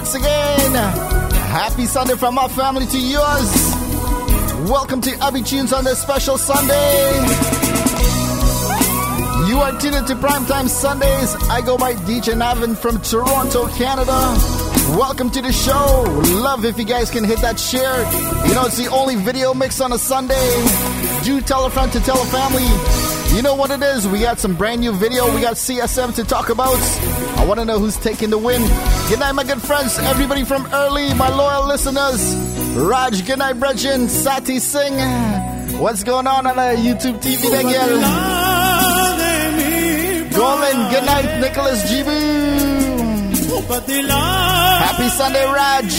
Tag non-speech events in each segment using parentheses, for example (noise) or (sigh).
once again. Happy Sunday from our family to yours. Welcome to Abee Chunes on this special Sunday. You are tuned into Primetime Sundays. I go by DJ Navin from Toronto, Canada. Welcome to the show. Love if you guys can hit that share. You know, it's the only video mix on a Sunday. Do tell a friend to tell a family. You know what it is? We got some brand new video. We got CSM to talk about. I want to know who's taking the win. Good night, my good friends. Everybody from early, my loyal listeners. Raj, good night, Bretchen. Sati Singh. What's going on on the YouTube TV girl? Golan, good night, Nicholas Jibu. Happy Sunday, Raj.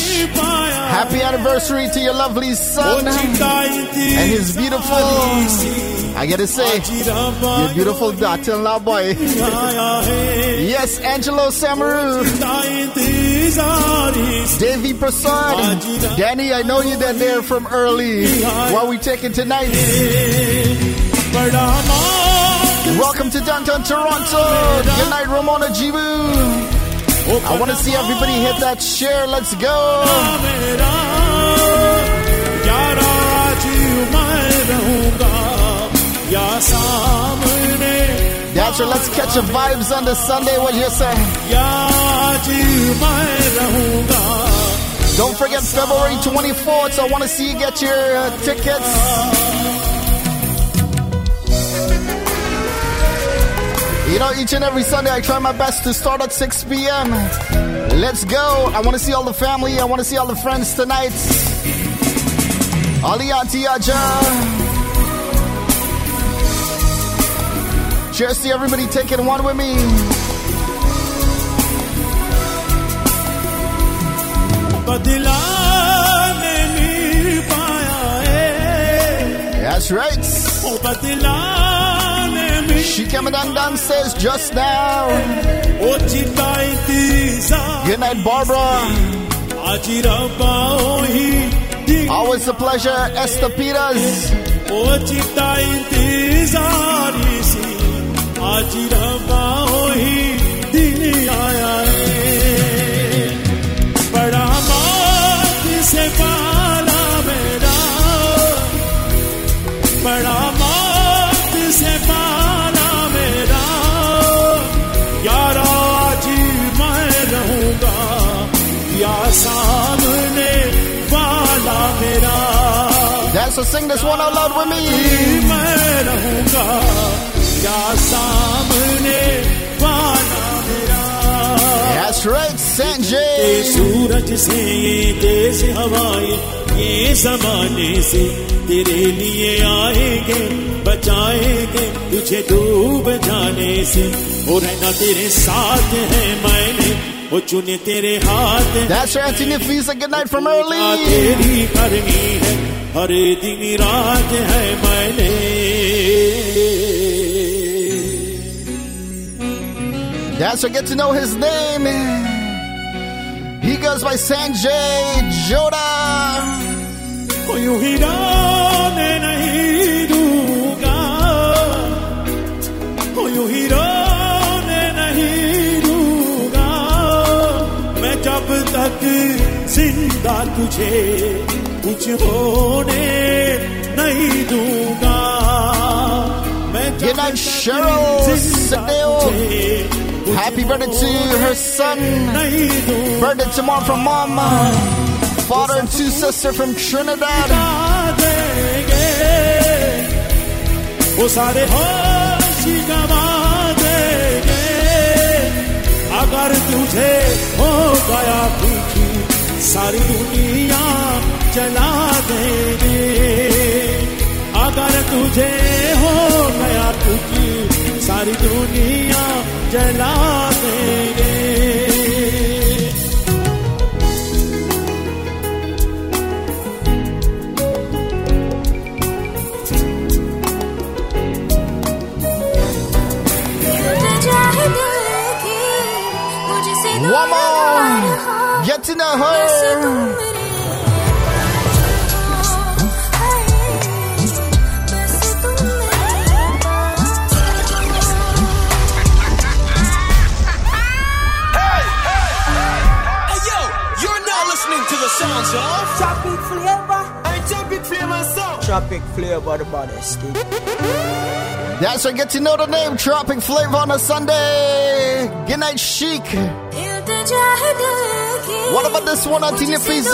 Happy anniversary to your lovely son and his beautiful, I gotta say, your beautiful daughter in law boy. yes, Angelo Samaru. Davy Prasad. Danny, I know you that there from early. What we taking tonight? Welcome to downtown Toronto. Good night, Ramona Jibu. I want to see everybody hit that share. Let's go. That's right. Let's catch the vibes on the Sunday. What you say? Don't forget February 24th. So I want to see you get your uh, tickets. You know, each and every Sunday I try my best to start at 6 p.m. Let's go. I want to see all the family. I want to see all the friends tonight. Ali Auntie Aja. Cheers to everybody taking one with me. That's right. She came down says just now. Good night, Barbara. Always a pleasure, Esther Peters. so sing this one out loud with me. मैं रहूंगा या सामने वाला मेरा That's right, ये Sanjay. सूरज से ये तेज हवाएं ये जमाने से तेरे लिए आएंगे बचाएंगे तुझे डूब जाने से और रहना तेरे साथ है मैंने वो चुने तेरे हाथ है That's right, Anthony Fisa. Good night from uh early. तेरी करनी है हर दिन रात है मैंने That's right, get to know his name. He goes by Sanjay Joda. ओ यूं ही रोने नहीं दूंगा ओ यूं ही रोने नहीं दूंगा मैं जब तक जिंदा तुझे कुछ होने नहीं दूंगा मैं जब Good night, तक Cheryl जिंदा Sadeo. तुझे कुछ Happy birthday to her son. नहीं दूंगा Birthday tomorrow from mom. Father and two sister from Trinidad. देंगे वो सारे होश गवा देंगे अगर तुझे हो गया कुछ सारी दुनिया जला देंगे अगर तुझे हो गया कुछ सारी दुनिया जला देंगे One more. Get to know her. Joe. Tropic Flava. And Tropic Flava song. Tropic Flava, the baddest. Yeah, so get to know the name Tropic Flava on a Sunday. Good night, Chic. What about this one, Antina Pizza?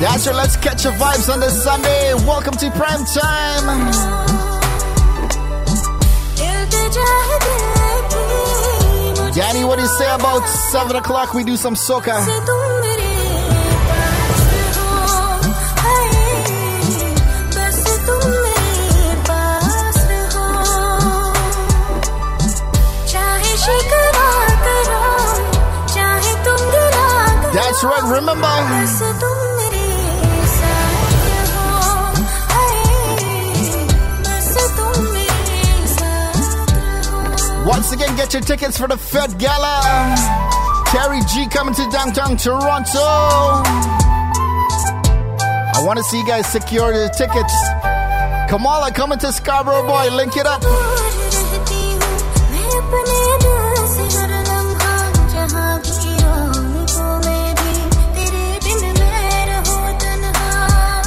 Yeah, so let's catch your vibes on this Sunday. Welcome to prime time. What do you say about 7 o'clock? We do some soca. That's right, remember. Once again, get your tickets for the Fed Gala. Terry G coming to downtown Toronto. I want to see you guys secure the tickets. Kamala coming to Scarborough Boy, link it up.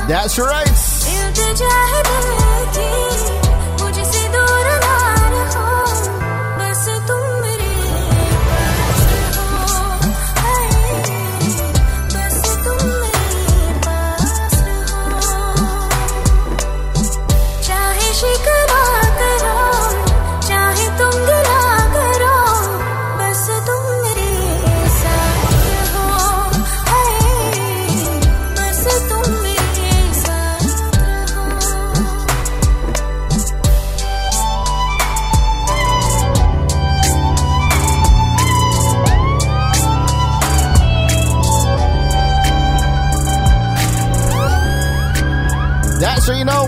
That's right.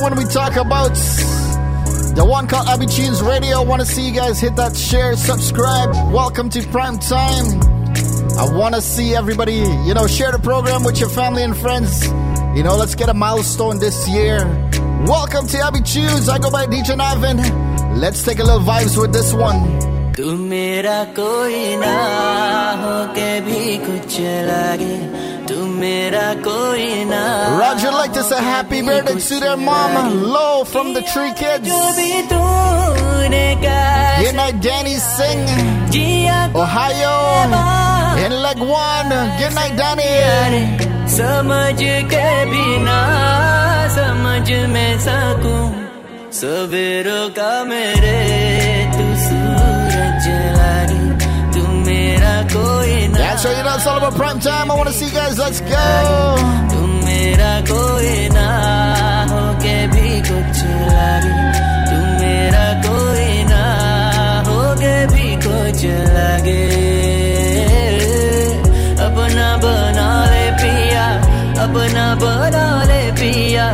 when we talk about the one called Abee Chunes Radio. I want to see you guys hit that share, subscribe. Welcome to prime time. I want to see everybody, you know, share the program with your family and friends. You know, let's get a milestone this year. Welcome to Abee Chunes. I go by DJ Ivan. Let's take a little vibes with this one. तू मेरा कोई ना हो के भी कुछ लगे Roger like to say happy birthday to their mama, Low from the Tree Kids. Good night, Danny Sing. Ohio. In leg one. Good night, Danny. समझ के बिना समझ में सकूं सवेरों का मेरे तू सूरज लागे तू मेरा कोई that's right, you know it's all about prime time. I want to see you guys. Let's go. तुम मेरा कोई ना हो के भी कुछ लगे तुम मेरा कोई ना हो के भी कुछ लगे अपना बना ले पिया अपना बना ले पिया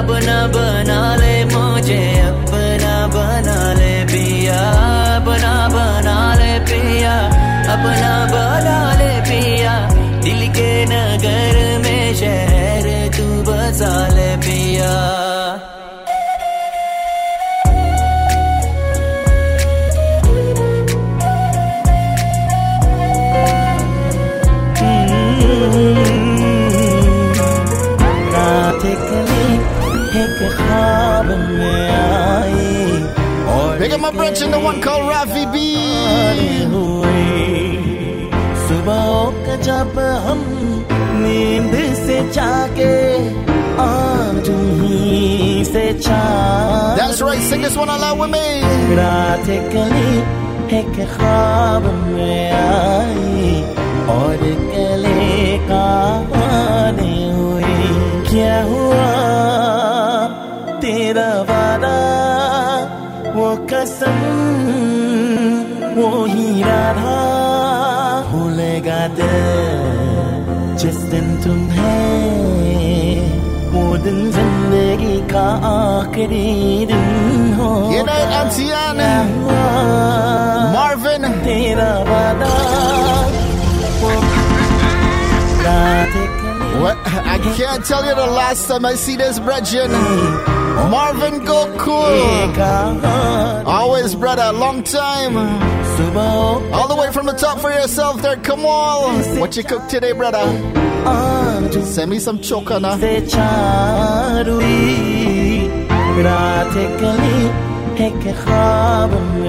अपना बना ले मुझे अपना बना अपना बना ले पिया दिल के नगर में शहर तू बसा ले पिया Pick up my branch in the one called Rafi B. जब हम नींद से जागे आज ही से चार That's right, sing this one along with me. रात कली एक ख्वाब में आई और कले कहानी हुई। क्या हुआ? तेरा वादा वो कसम वो ही राधा। भूलेगा दिल जिस दिन तुम्हें वो दिन जिंदगी का आखिरी दिन हो Good night, Antiana. Marvin. तेरा वादा I can't tell you the last time I see this, Brethren. Marvin Goku. Always, brother, long time. All the way from the top for yourself there, come on. What you cook today, brother? Send me some chokana.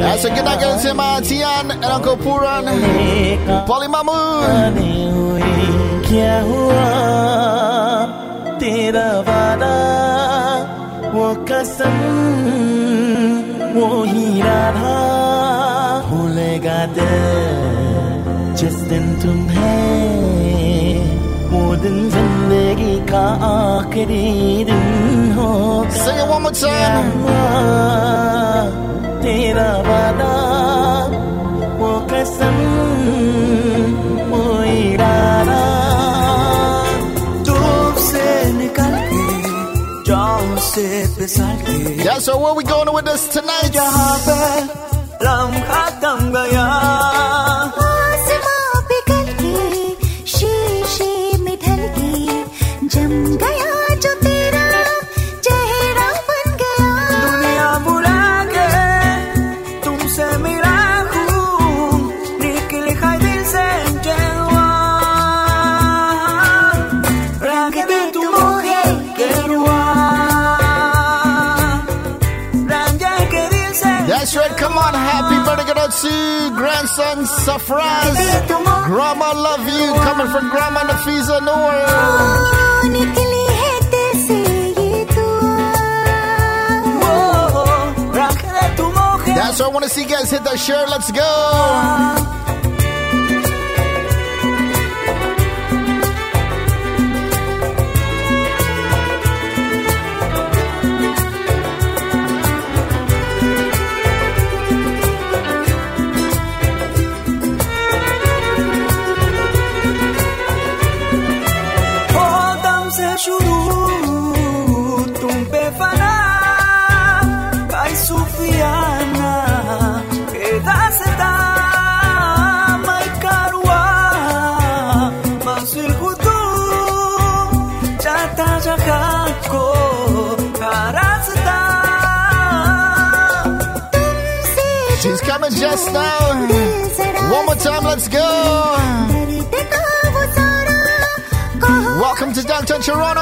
That's a good night, to my Tian and Uncle Puran. Polly Mamu. क्या हुआ तेरा वादा वो कसम वो ही राधा भूलेगा दिल जिस दिन तुम्हें वो दिन ज़िंदगी का आखिरी दिन हो Sing it one more time. तेरा वादा वो कसम वो इरादा Yeah, so where we going with this tonight? to grandson Safraz. Grandma love you, coming from Grandma Nafisa Noor. That's what I want to see you guys hit that share. Let's go. One more time, let's go. Welcome to downtown Toronto.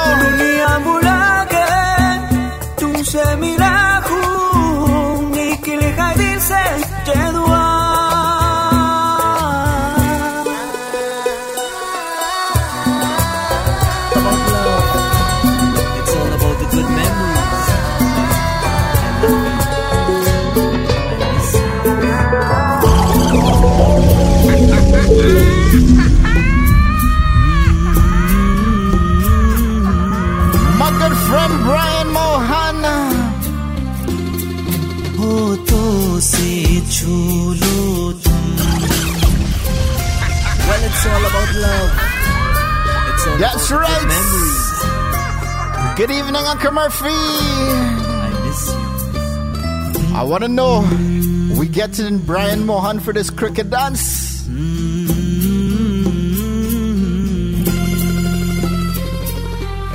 it's all about love. It's all That's about right. good memories. Good evening, Uncle Murphy. I miss you. I want to know, we get to Brian Mohan for this cricket dance.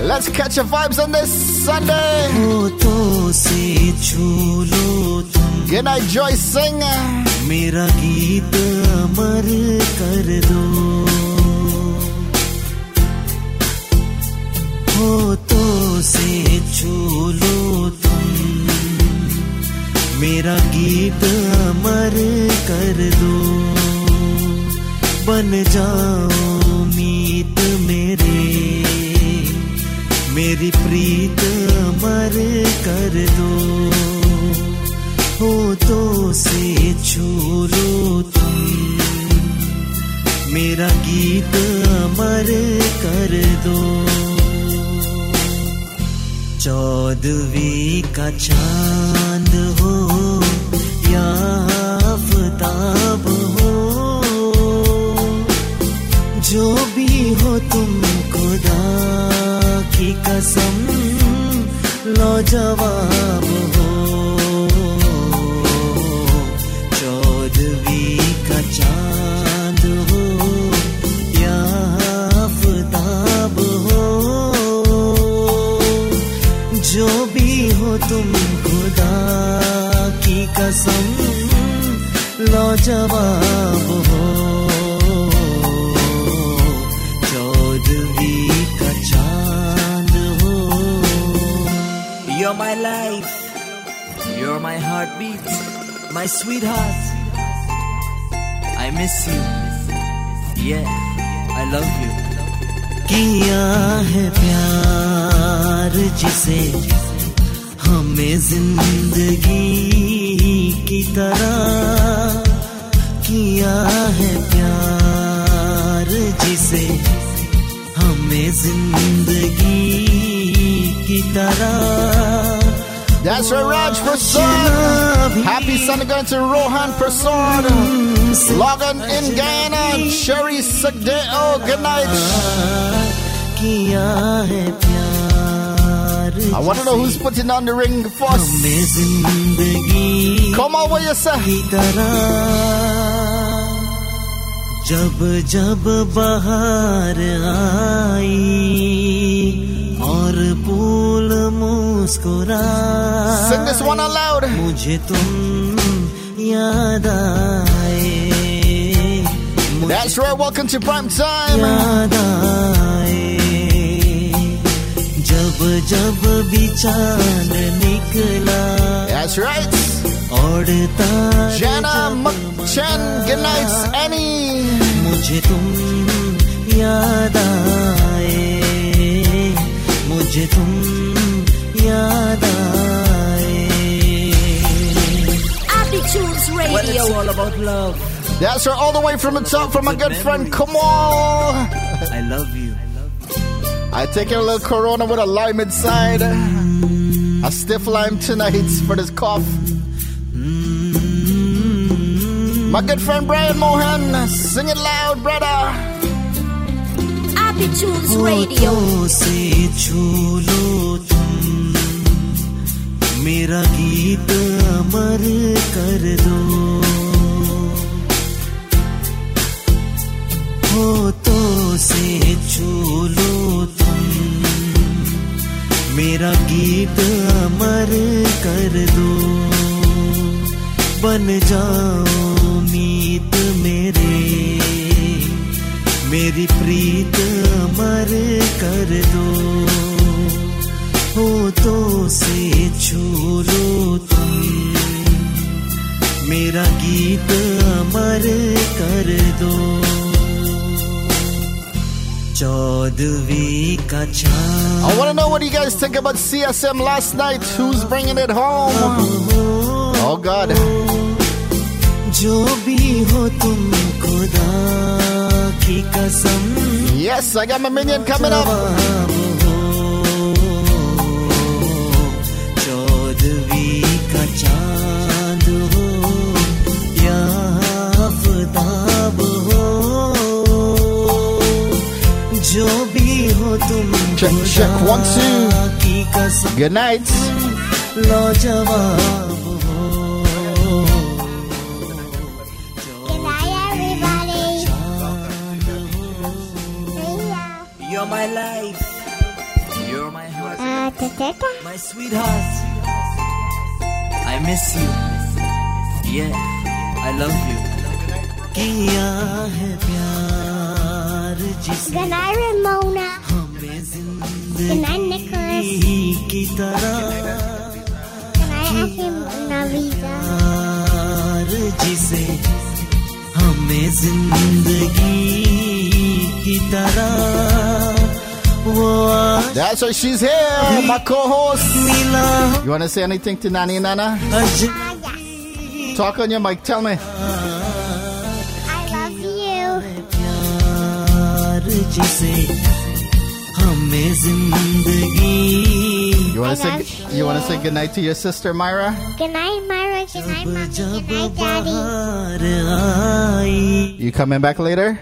Let's catch your vibes on this Sunday. होठों से छू लो तुम Good night, Joyce Singh. मेरा गीत अमर कर दो। होठों से छू लो तुम। मेरा गीत अमर कर दो। बन जाओ मीत मेरे। मेरी प्रीत अमर कर दो। हो तो से छू लो तुम मेरा गीत अमर कर दो। चौदवी का चाँद हो या आफताब हो, जो भी हो तुम खुदा की कसम लो जवाब हो चौदवी का चांद हो You're my life. You're my heartbeat. My sweetheart. I miss you. Yeah, I love you. किया है प्यार जिसे हमें जिंदगी की तरह किया है प्यार जिसे हमें ज़िंदगी की तरह That's right, Raj Prasad. Happy Sunday going to Rohan Prasad. Logan in Guyana. Sherry Sagdeo. Good night. है I want to know who's putting on the ring first. Come on, what जब जब बाहर आई और फूल मुस्कुरा Sing this one out loud. मुझे तुम याद आए That's right, welcome to prime time. याद आए जब जब भी चाँद निकला That's right. और Jana जब Mukchen. Good night, Annie. मुझे तुम याद आए मुझे तुम याद आए Abby Tunes Well, Radio. it's all about love. That's right, all the way from the top from my good friend. Come on. I love you. I take a little Corona with a lime inside. A stiff lime tonight for this cough. My good friend Brian Mohan, sing it loud, brother. Abee Chunes Radio. से छूलो तुम मेरा गीत अमर कर दो होठों से छूलो तुम मेरा गीत अमर कर दो बन जाओ मीत मेरे मेरी प्रीत अमर कर दो होठों से छू लो तुम मेरा गीत अमर कर दो चौदवी का चांद I want to know what you guys think about CSM last night. Who's bringing it home? Oh, God. जो भी हो तुम खुदा की कसम Yes, I got my minion coming up. जवाब हो चौदवी का चांद हो या आफताब हो जो भी हो तुम Check, खुदा check, one, two. की कसम Good night. लो जवाब Uh, ta-ta-ta. My sweetheart. I miss you. Yeah, I love you. किया है प्यार जिसे Good night, Ramona. हमें Good night, Nicholas. जिंदगी की तरह Good night, Akim Navisa. प्यार जिसे हमें जिंदगी की तरह that's why she's here, my co-host. You want to say anything to Nani Nana? Talk on your mic. Tell me. I love you. You want to say you, you want to say goodnight to your sister Myra? Good night, Myra. Good night, Mommy. Good night, Daddy. You coming back later?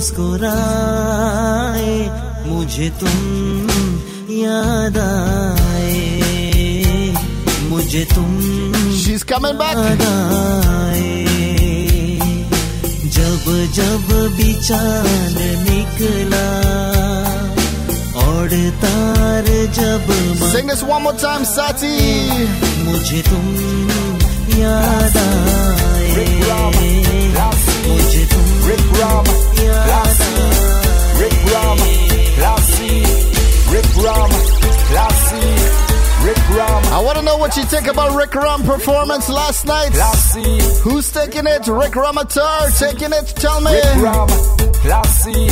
मुस्कुराए मुझे तुम याद आए मुझे तुम She's coming back. याद आए जब जब भी चाँद निकला और तार जब Sing this one more time, Sati. मुझे तुम याद आए मुझे Rick Rom, classy. Rick Rom, classy. Rick Rom, classy. Rick Rama. I want to know what you think about Rick Rom performance last night. Classy. Who's taking it? Rick Romatar taking it? Tell me. Rick Rom, classy.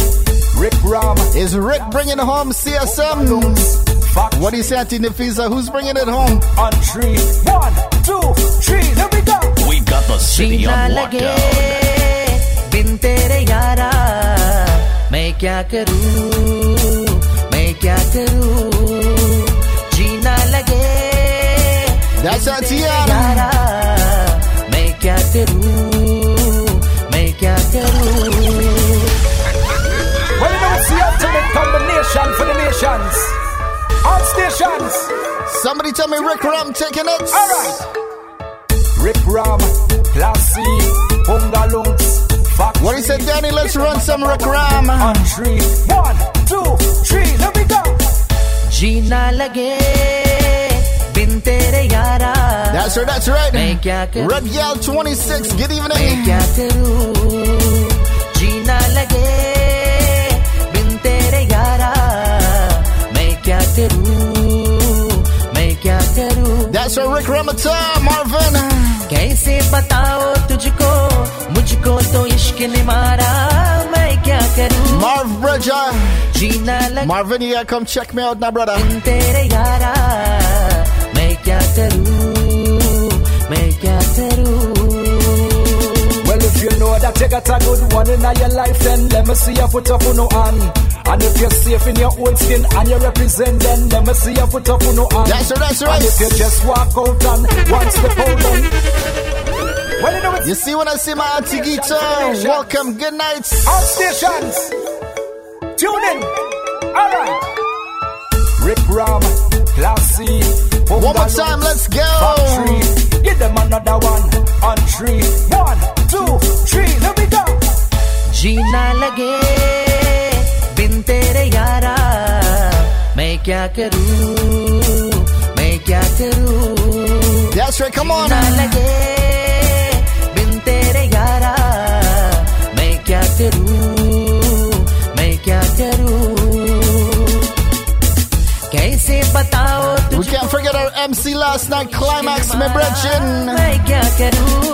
Rick Rama. Is Rick bringing home CSM? What is that in the visa? Who's bringing it home? On three, one, two, three, here we go. We got the city on lockdown. बिन तेरे यारा मैं क्या करूं मैं क्या करूं जीना लगे That's bin Auntie तेरे Ann. यारा मैं क्या करूं मैं क्या करूं Well, you know, it's the ultimate combination for the nations. All stations. Somebody tell me Rick Ram taking it. All right. Rick Ram, classy. Bungalungs, factory. What do you say, Danny? Let's run some Rick Ram. On three. One, two, three. Here we go. जीना लगे बिन तेरे यारा That's right, that's right. मैं क्या करूं Red Yell 26, good मैं evening. क्या करूं जीना लगे बिन तेरे यारा मैं क्या करूं मैं क्या करूं That's right, Rick Ramatar, Marvin. कैसे बताओ तुझको मुझको तो इश्क ने मारा मैं क्या करूं Marv Bridger. जीना लगे Marvin, you gotta come check me out now, brother. बिन तेरे यारा मैं क्या करूं मैं क्या करूं Well, if you know that you got a good one in your life, then let me see you put up on no hand. And if you're safe in your own skin and you represent, then let me see you put up on no hand. That's right, that's And if you right. just walk out and one step out, then. Well, you, know you see when I see my auntie Gita, welcome, good night. All stations, tune in. All right. Rip Ram, Classy. One more time, let's go. Factory. Give them another one on three. One, two, three, let me go. Gina lage, bin tere yara, main kya karu, main kya karu. That's right, come on. Gina lage. करूं मैं क्या करूं कैसे बताओ We तुझको can't forget our MC last night, Climax, my brethren. मैं क्या करूं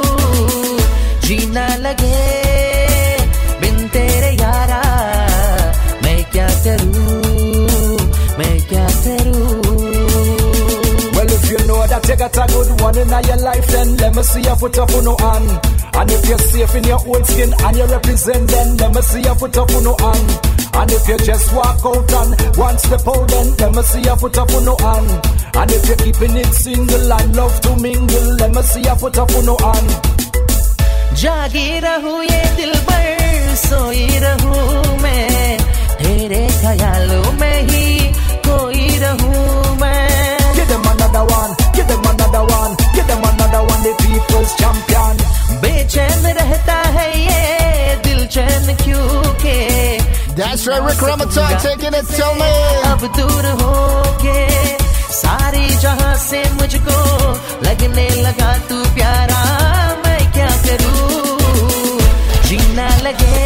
जीना लगे बिन तेरे यारा मैं क्या करूं मैं क्या करूं that you got a good one in your life, then let me see you put up on no hand. And if you're safe in your own skin and you represent, then let me see you put up on no hand. And if you just walk out and one step out, then let me see you put up on no hand. And if you're keeping it single and love to mingle, let me see you put up on no hand. जागी रहूं ये दिल पर सोई रहूं मैं तेरे ख्यालों में ही कोई रहूं मैं Give them another one, give them another one, give them another one, the people's champion. बेचैन रहता है ये दिल चैन क्यों के That's right, Rick Ramatar taking it, tell me. अब दूर हो के सारी जहाँ से मुझको लगने लगा तू प्यारा मैं क्या करूँ जीना लगे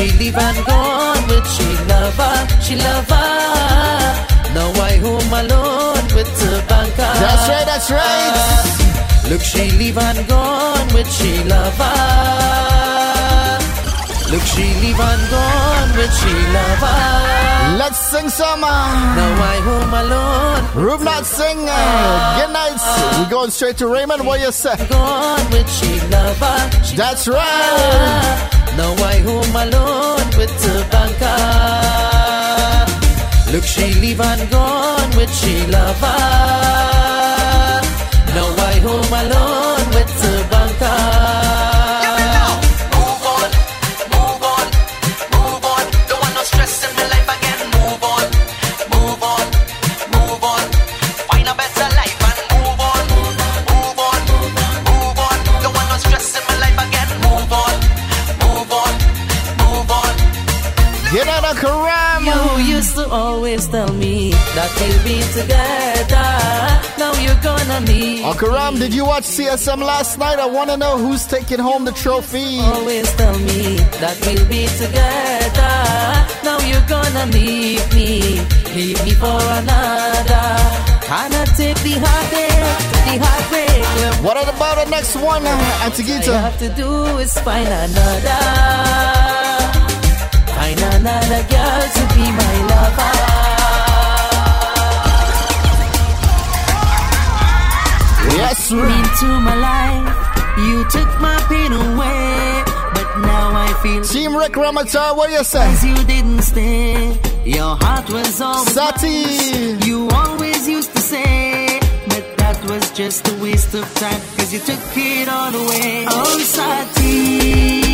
she leave and gone with she lover, she lover. Now I home alone with the banker. That's right, that's right. Look, she leave and gone with she lover. Look, she leave and gone with she lover. Let's sing some. Uh, Now I home alone, Rube not sing. Uh, good night. We going straight to Raymond. What you say? gone with she lover. She That's right. Now I home alone with the banker. Look, she leave and gone with she lover. Now I home alone always tell me that we'll be together. Now you're gonna leave. Uncle Ram, did you watch CSM last night? I want to know who's taking home the trophy. Always tell me that we'll be together. Now you're gonna leave me, leave me for another. Cannot take the heartache, the heartbreak. What about the next one, All Antigita? you have to do is find another. Find another girl to be my lover. Yes. Into my life, you took my pain away, but now I feel. Team Rick Ramatar, what you say? Cause you didn't stay. Your heart was always Sati. mine. You always used to say, but that was just a waste of time. Cause you took it all away. Oh, Sati.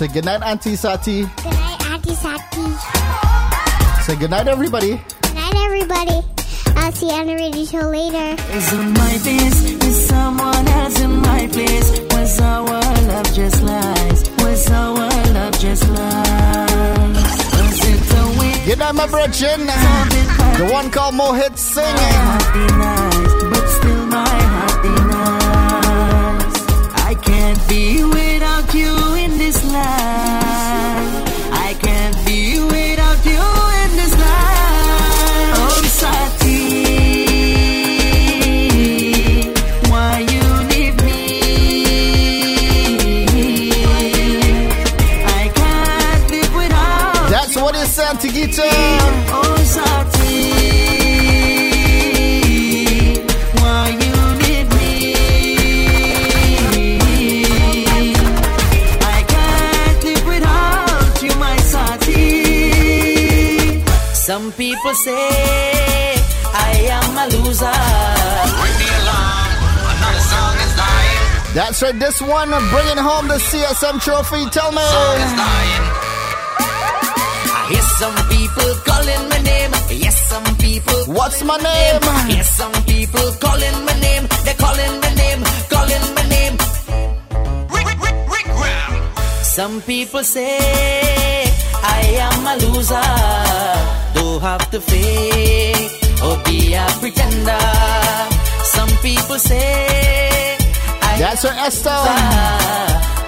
Say goodnight, Auntie Sati. Good night, Auntie Sati. Say goodnight, everybody. Good night, everybody. I'll see you on the radio show later. Is on my face, is someone else in my place? Was our love just lies? Was our love just lies? Was it the way Good night, my brother Jen. The one called Mohit Singh. my heart but still my heart denies. I can't be without you Sati. Some people say I am a loser. Bring me along, another song is dying, That's right, this one bringing home the CSM trophy. Tell me. Song is dying. I hear some people calling my name. Yes, some people. What's my name? Yes, some people calling my name. They're calling my name, calling my name. Rick, Rick, Rick. Some people say I am a loser. Don't have to fake or be a pretender. Some people say I That's her Esther.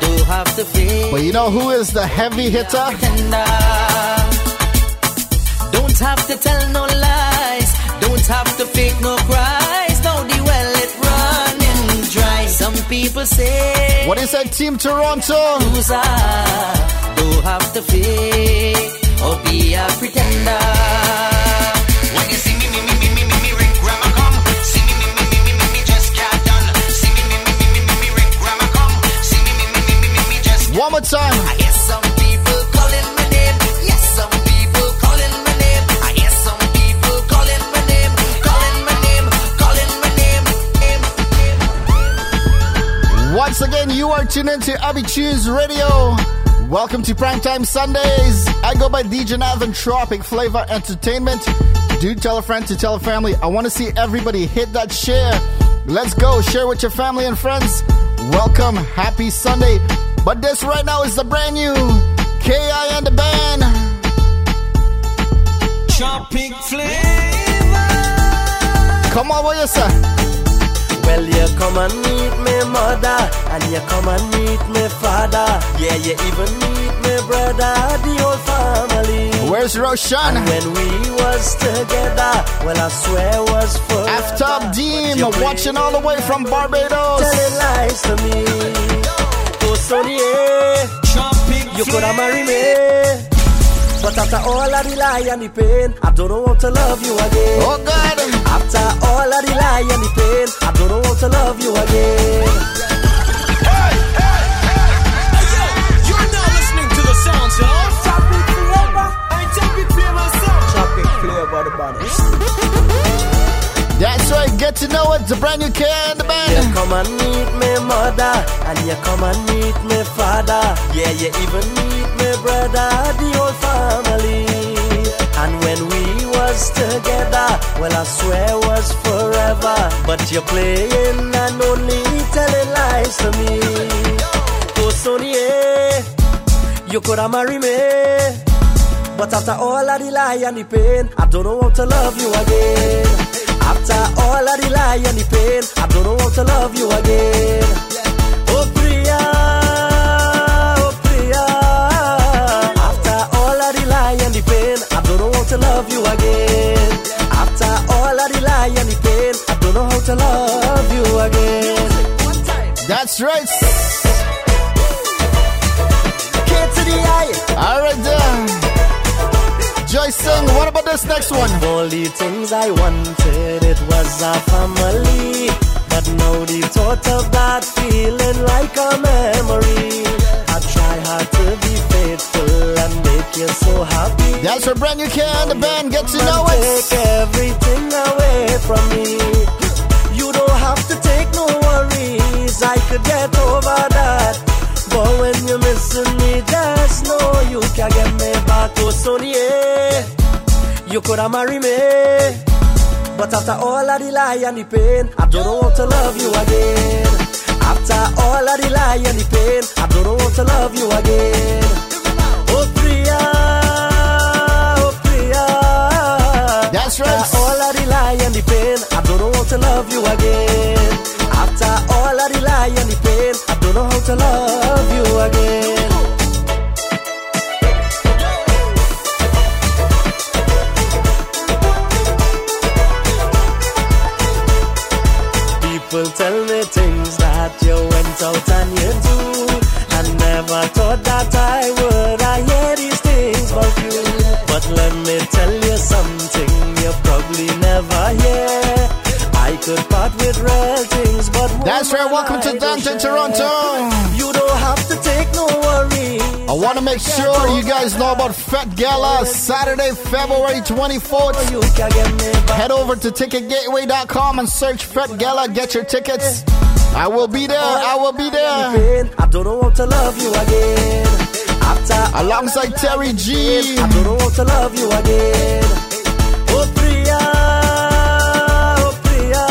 don't have to fake. But you know who is the heavy hitter? pretender. Don't have to tell no lies. Don't have to fake no cries. Now the well it running dry. Some people say What is that, Team Toronto? loser. Don't have to fake or be a pretender. When you see me, me, me, me, me, me, me, Rick Ram, come. See me, me, me, me, me, me, me, just got done. See me, me, me, me, me, me, me, Rick Ram, come. See me, me, me, me, me, me, me, just One more time. You are tuned into Abee Chunes Radio. Welcome to Primetime Sundays. I go by DJ Navin Tropic Flava Entertainment. Do tell a friend to tell a family. I want to see everybody hit that share. Let's go. Share with your family and friends. Welcome. Happy Sunday. But this right now is the brand new KI and the band. Tropic Flava. Come on, what you say? Well, you come and meet me mother, and you come and meet me father. Yeah, you even meet me brother, the whole family. Where's Roshan? And when we was together, well, I swear was for Aftab Dean, watching all the way from Barbados. telling lies to me. Oh, Sonny, eh, you coulda marry me. But after all of the lie and the pain, I don't know how to love you again. Oh God! After all of the lie and the pain, I don't know how to love you again. Hey, hey, hey. Hey, yo, you're now listening to the sounds of Tropic Flava. I Tropic Flava sound. Tropic Flava, the body. That's right, get to know. It's a brand new KI and the band. Yeah, come and meet me, mother, and you come and meet me, father. Yeah, you even meet me brother, the whole family. And when we was together, well I swear was forever. But you're playing and only telling lies to me. Oh Sonia, eh, you coulda marry me. But after all of the lie and the pain, I don't know how to love you again. After all of the lie and the pain, I don't know how to love you again. Again. After all of the the pain, I don't know how to love you again. That's right. K to the I. All right, then. Joyce sing. What about this next one? All the things I wanted, it was a family. But now the thought of that feeling like a memory. Try hard to be faithful and make you so happy. That's for brand new can. The band get to know it. Take everything away from me. You don't have to take no worries. I could get over that. But when you're missing me, just know you can get me back. Oh, Sonia, eh. you coulda marry me. But after all of the lie and the pain, I don't want to love you again. After all of the lie and the pain, I don't know how to love you again. Oh, Priya, oh, Priya. That's right. After all of the lie and the pain, I don't know how to love you again. After all of the lie and the pain, I don't know how to love you again. People tell me out and you do. I never thought that I would. I hear these things about you. But let me tell you something you probably never hear. I could part with real things, but That's right. Welcome I to Downtown. Toronto. You don't have to take no worries. I want to make sure you guys know about Fat Gala Saturday, February 24th. You can get me back. Head over to ticketgateway.com and search Fat Gala. Get your tickets. I will be there. I will be there. I don't know how to love you again. After Alongside Terry G. I don't know how to love you again. Oh Priya, oh Priya.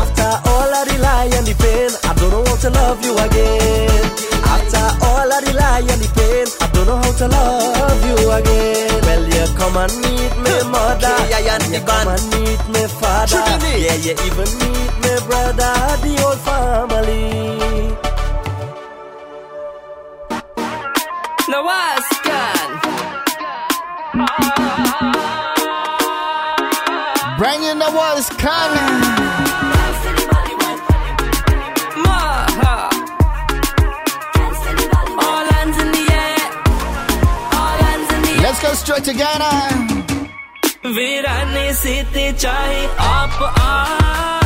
After all of the lie and the pain, I don't know how to love you again. After all of the lie and the pain, I don't know how to love you again. Well, you come and meet me mother, you come and meet me father, yeah, you even meet me brother, the whole family. Now ask God. Brand new Noah is coming. Maha. All hands in the air. All hands in the air. Let's go straight to Ghana. वीरानी सीते चाहे आप आए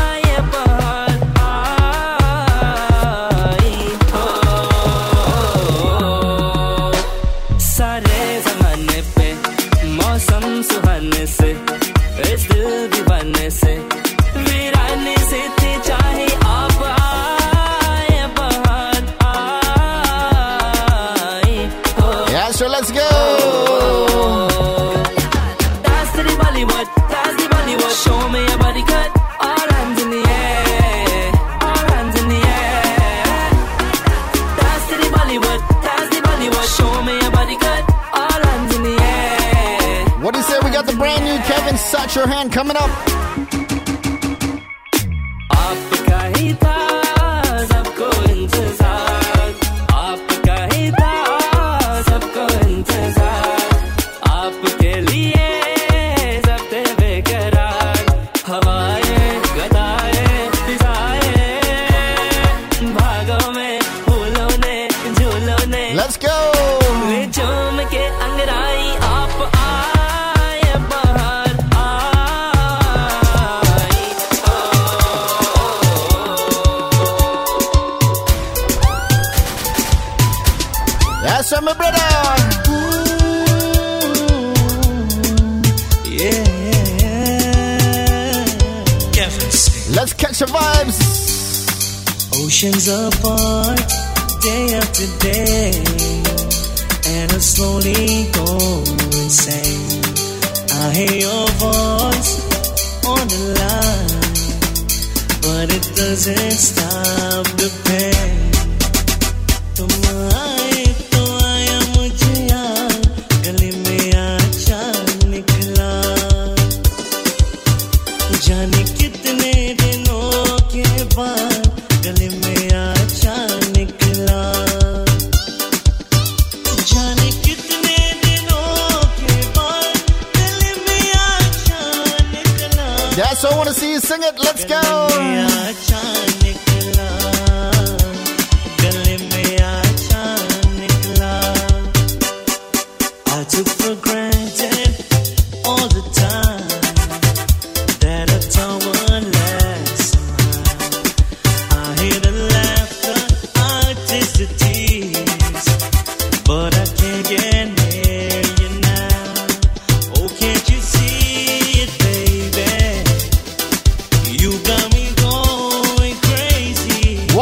से इस दिल दीवाने से Kevin Your Hand coming up.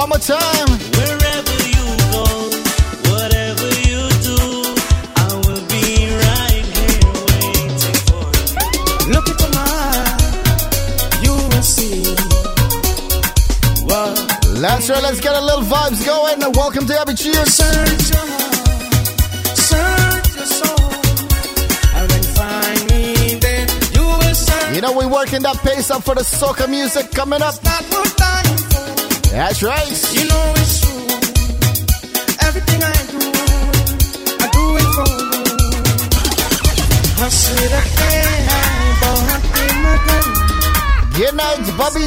One more time. Wherever you go, whatever you do, I will be right here waiting for you. Look into my eye, you will see. What Let's right, let's get a little vibes going. And welcome to Abee Chunes. Search your heart, search your soul, and find me. Then you will search. You know we're working that pace up for the soca music coming up. That's right. You know it's true. Everything I do, I do it for you. Good night, Bobby.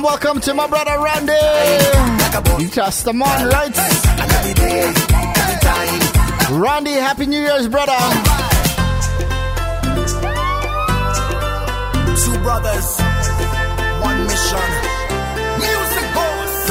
welcome to my brother Randy. You Just a man, right? Randy, happy New Year's, brother. Two brothers, one mission. Music goes.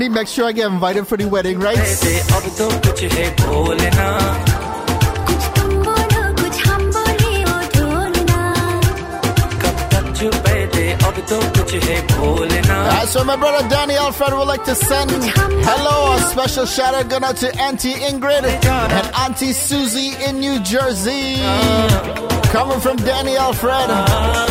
me make sure I get invited for the wedding, right? Uh, so my brother Danny Alfred would like to send hello, a special shout out going out to Auntie Ingrid and Auntie Susie in New Jersey. Coming from Danny Alfred.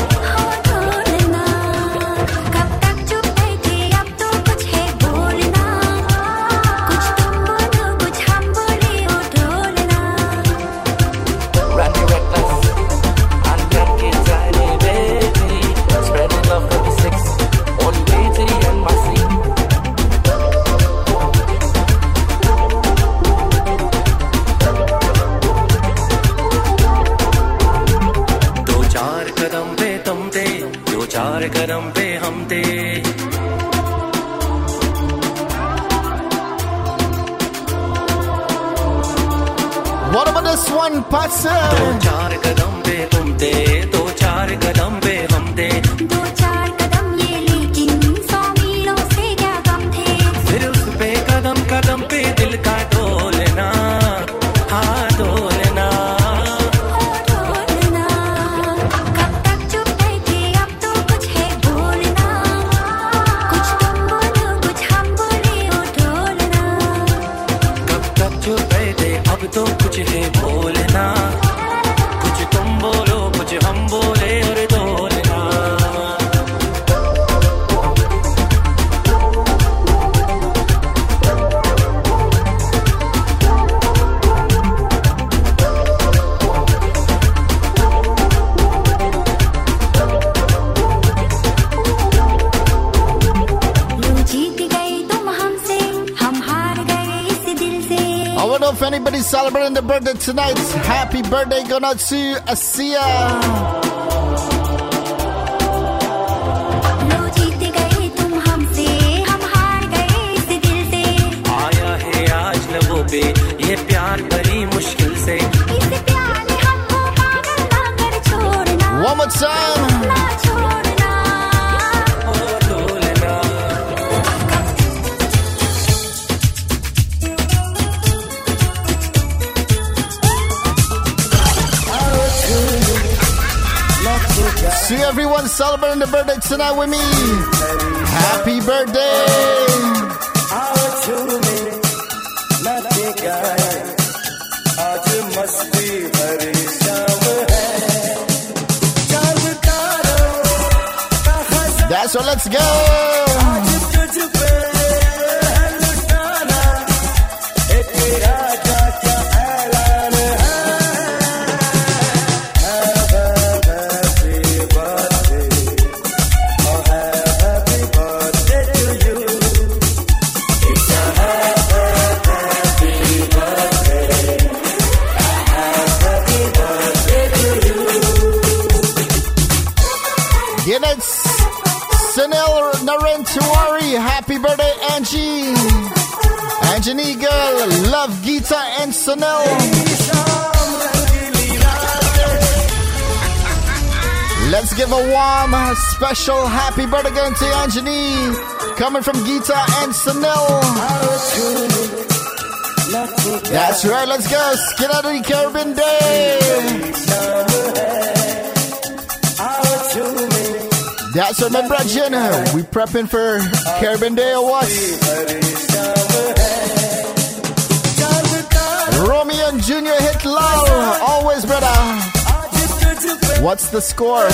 Happy birthday going out to Asia. पे One more time. Celebrating the birthday tonight with me. Happy birthday. That's what, let's go. And Let's give a warm, special happy birthday to Anjani, coming from Gita and Sunil. That's right, let's go. Get out of the Caribbean Day. That's right, my brother. We prepping for Caribbean Day or what? Junior hit low. Always, brother. What's the score?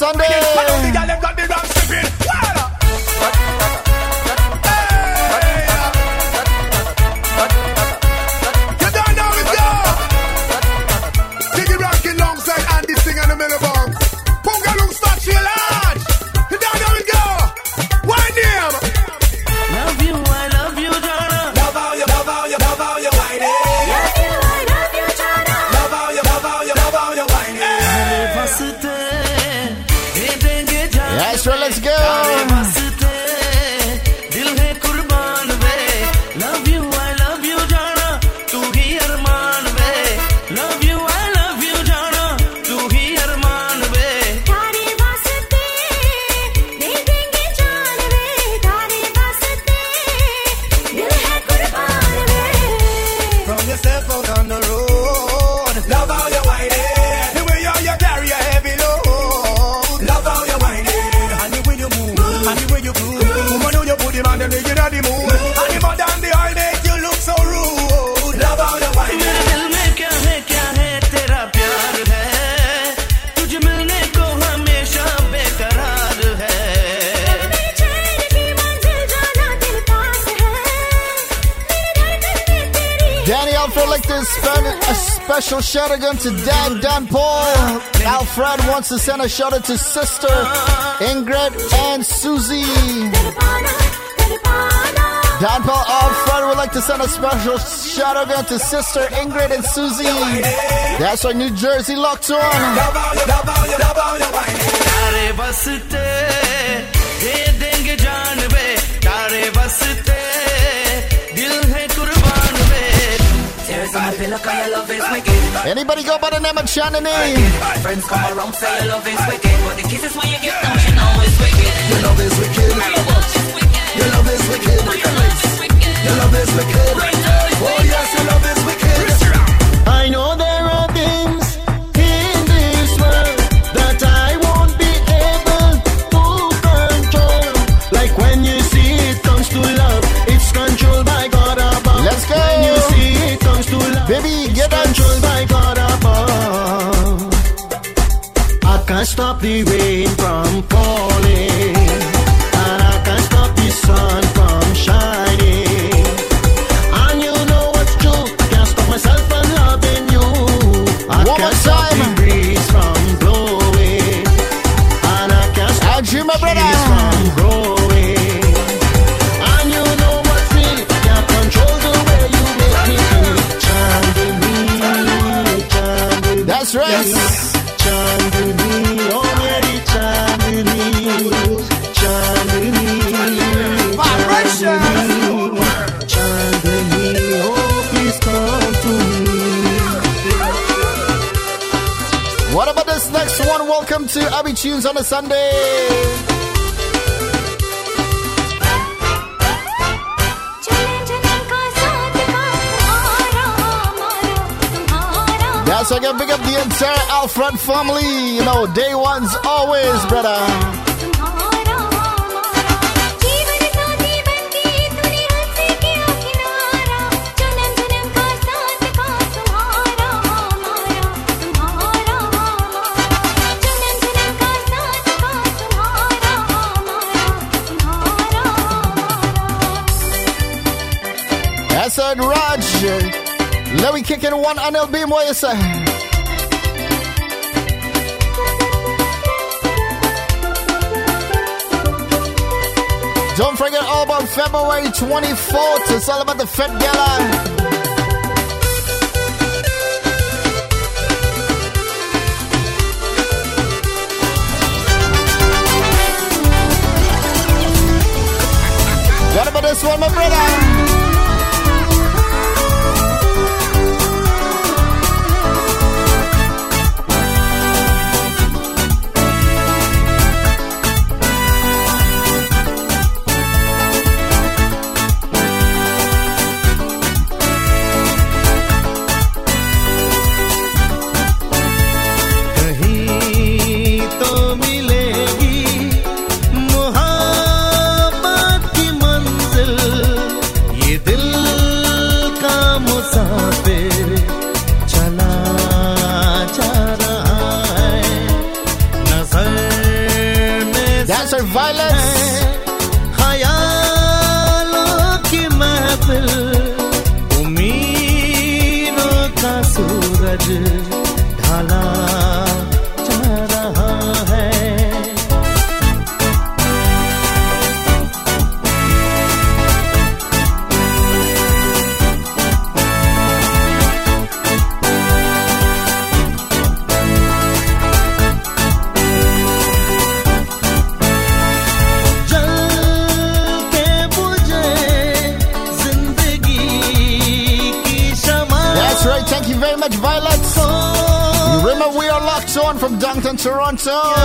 Sunday. Danny Alfred like to a special shout out to Dan Dan Paul. Alfred wants to send a shout out to sister Ingrid and Susie. Dan Paul Alfred would like to send a special shout out to sister Ingrid and Susie. That's our New Jersey locked on. Tears on my your love is wicked. Anybody go by the name of Shannon? Friends come around say your love is wicked, but the kisses when you get down, you know it's wicked. Your love is wicked. Your love is wicked. Your love is wicked. Oh yes, your love is wicked. I know there can't stop the rain from falling, and I can't stop the sun from shining. And you know what's true, I can't stop myself from loving you. I One can't stop time. the breeze from blowing, and I can't stop the trees from growing. And you know what's real, I can't control the way you make me feel. Chandini, Chandini. That's right. Chandini, Welcome to Abee Chunes on a Sunday. That's I can pick up the entire Alfred family. You know, day one's always, brother. Word Raj. Let me kick in one NLB, what you say? Don't forget all about February 24th. It's all about the Fed Gala. What about this one, my brother? That's our violence. ख्यालों की महफिल उम्मीदों का सूरज ढाला Moncton,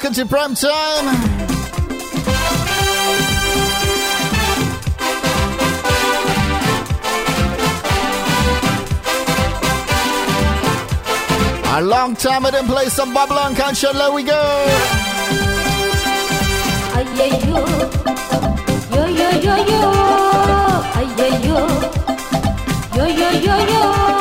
welcome to prime time. A long time I didn't play some Babylon Culture. Let we go. Ayeyo, yo yo yo yo, ayeyo, yo yo yo yo.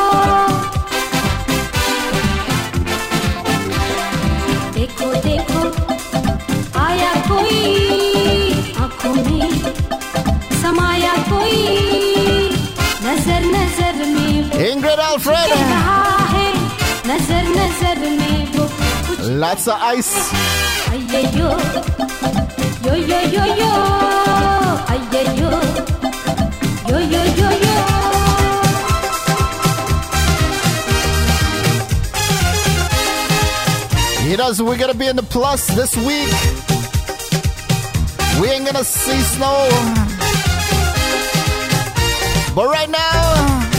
Ingrid Lots of ice. Yo, yo, we're going to be in the plus this week. We ain't going to see snow. But right now...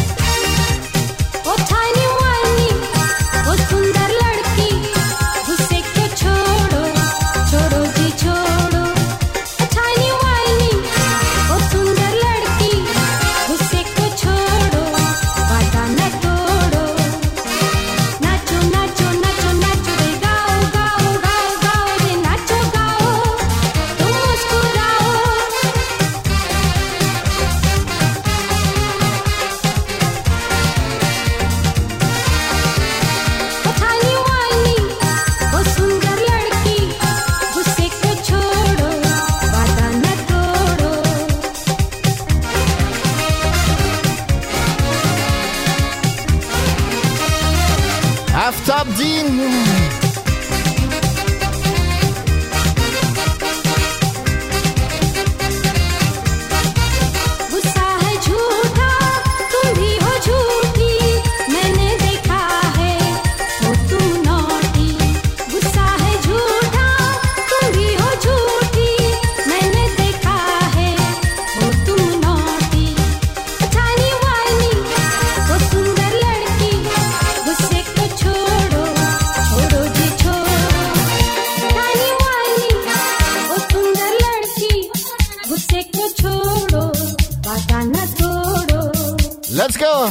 go.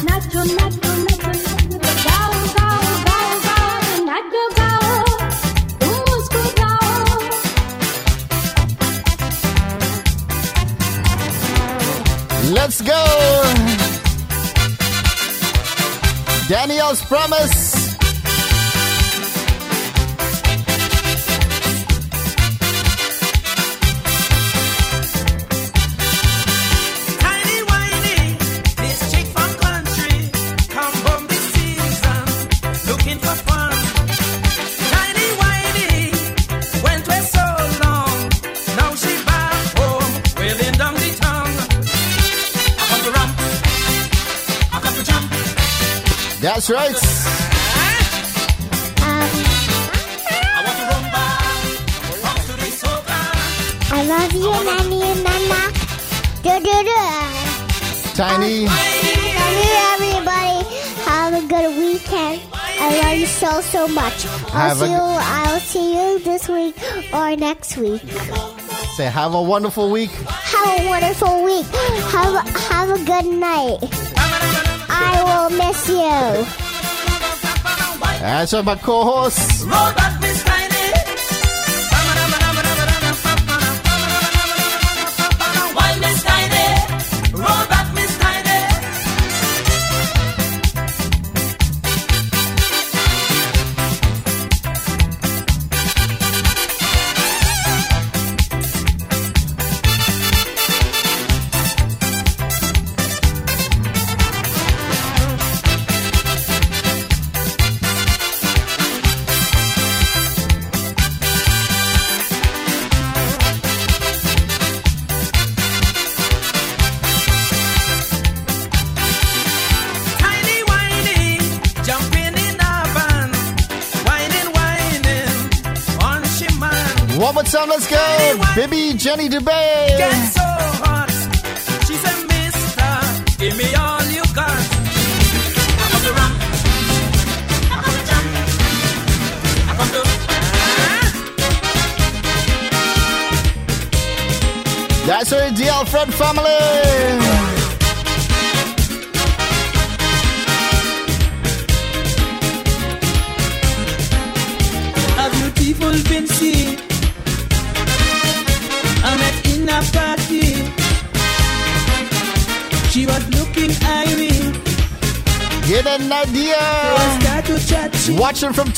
Let's go! Daniel's promise. That's right. I want to run back, up to the soca. I love you, Nanny and Nana. Do do do. Tiny. Love you, everybody. Have a good weekend. I love you so so much. I'll Have see g- you. I'll see you this week or next week. Say, have a wonderful week. Have a wonderful week. Have a, have a good night. I will miss you. That's my co-host. Baby Jenny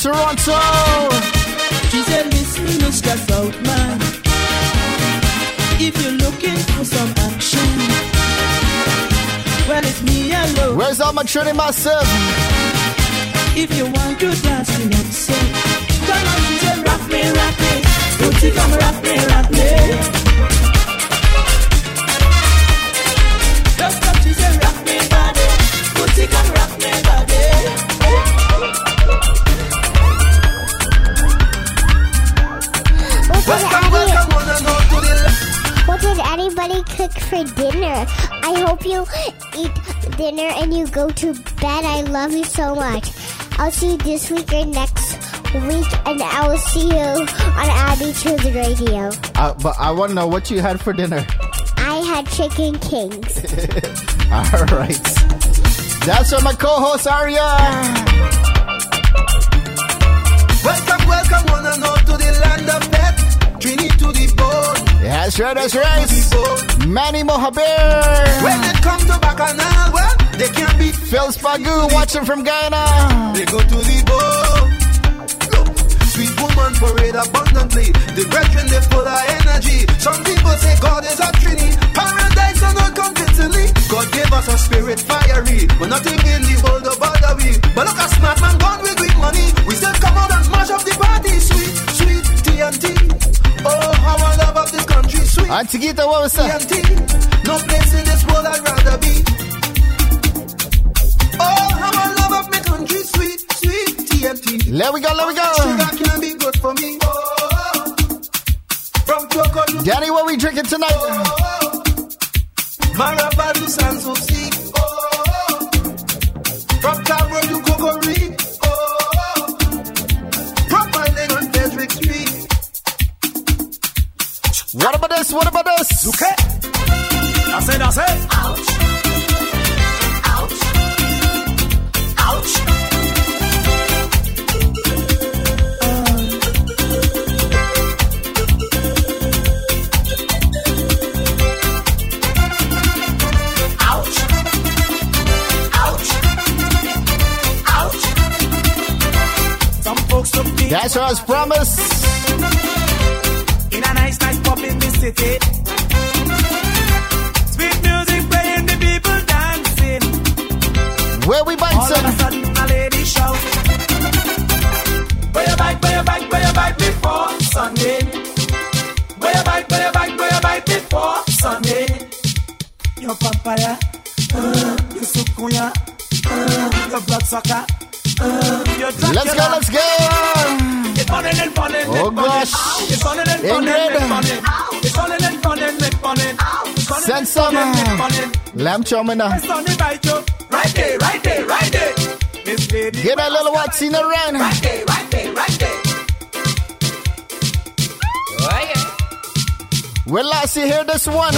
Toronto. she said, Listen, Mr. Southman. If you're looking for some action, well, it's me alone. Where's all my Trinity myself? If you want to dance to next song, come on, she said, rock me, rock me. Put come rock me, rock me. Anybody cook for dinner? I hope you eat dinner and you go to bed. I love you so much. I'll see you this week or next week, and I will see you on Abby to the radio. Uh, but I want to know what you had for dinner. I had chicken kings. (laughs) All right. That's where my co-host Aria. Welcome, welcome, one and all to the land of death. Trini to the bone. That's right, that's right. Manny Mohaber. When it come to Bacchanal, well, they can't beat Phil Spagu watching from Ghana. They go to the bone. Sweet woman parade abundantly. The brethren, they full of energy. Some people say God is a trinity. Paradise and not convincingly. God gave us a spirit fiery. But nothing in the world to bother we. But look, a smart man gone with quick money. We still come out and smash up the party. Sweet, sweet TNT. Oh, how I love of this country. Sweet. Auntie Gita, what was that? TNT. No place in this world I'd rather be. Oh, how I love of my country. Sweet, sweet TNT. Let we go, let we go. Oh, sugar can be good for me. Oh, from Coco, what we drinking tonight? Oh, Marabou, Sans Souci. Oh, from to Coco Reef. What about this? What about this? Okay. That's it, that's it. Ouch. Ouch. Ouch. Ouch. Ouch. Ouch. Some folks look big That's what I was promised. City. Sweet music playing, the people dancing. Where we bite All of a sudden, a lady shout. Where you bite, where you bite, where you bite before Sunday? Where you bite, where you bite, where you bite before Sunday? Your papaya, uh, your sukuya, uh, your your Dracula. Let's go, let's go. It's funny and funny and Oh, gosh. It's funny and funny Ingrid. and funny. It's funny and funny and funny. It's funny Send some uh, lamb chow mein na. It's funny bite you. Right there, right there, right there. Get a little what's in the rain. Right there, right there, right there. Well, last you hear this one.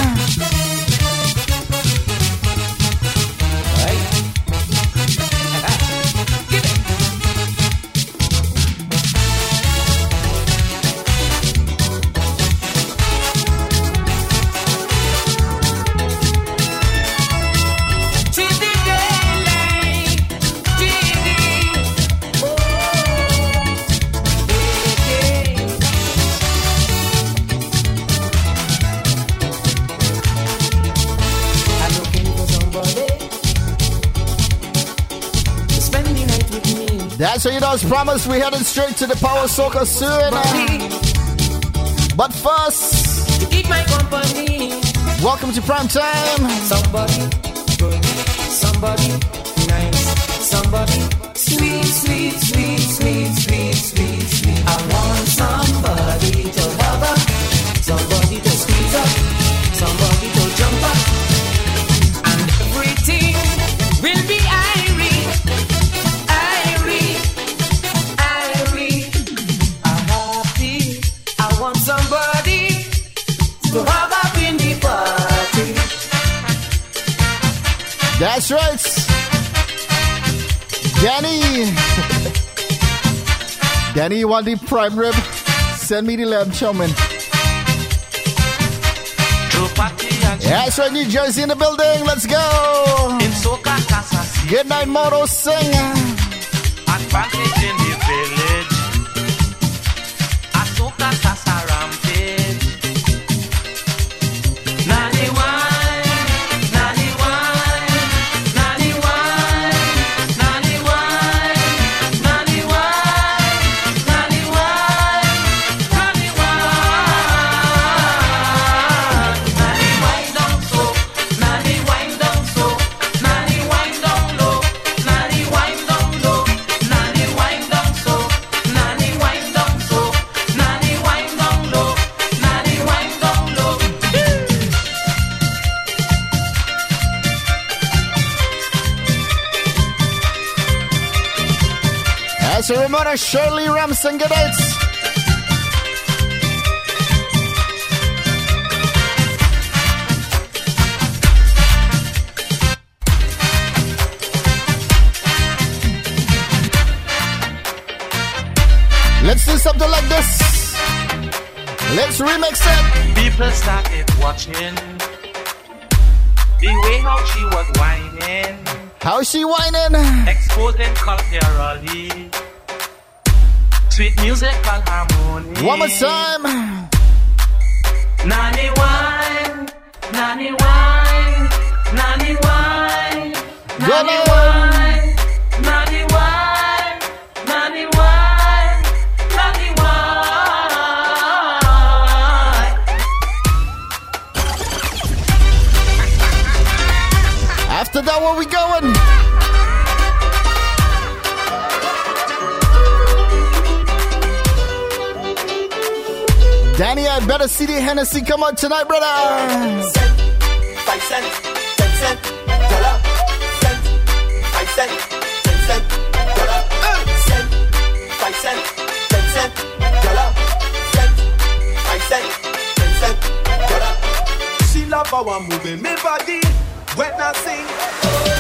That's what you know, as promised. We heading straight to the Power Soca soon. Eh? But first, To keep my company. welcome to prime time. Somebody good, somebody nice, somebody sweet, sweet, sweet, sweet, you want the prime rib? Send me the lamb chow chowman. That's right, New Jersey in the building. Let's go. Good night, Moro Singer. Shirley Ramsden Geddes. Let's do something like this. Let's remix it. People started watching the way how she was whining. How she whining? Exposing culturally. Sweet musical harmony. One more time. Nanny wine, nanny wine, nanny wine, nanny wine. Danny, I better see the Hennessy come on tonight, brother. Cent, five cent, ten cent, dollar. Cent, five cent, ten cent, dollar. Cent, five cent, ten cent, dollar. Five cent, ten cent, dollar. She love how I'm moving my body when I sing.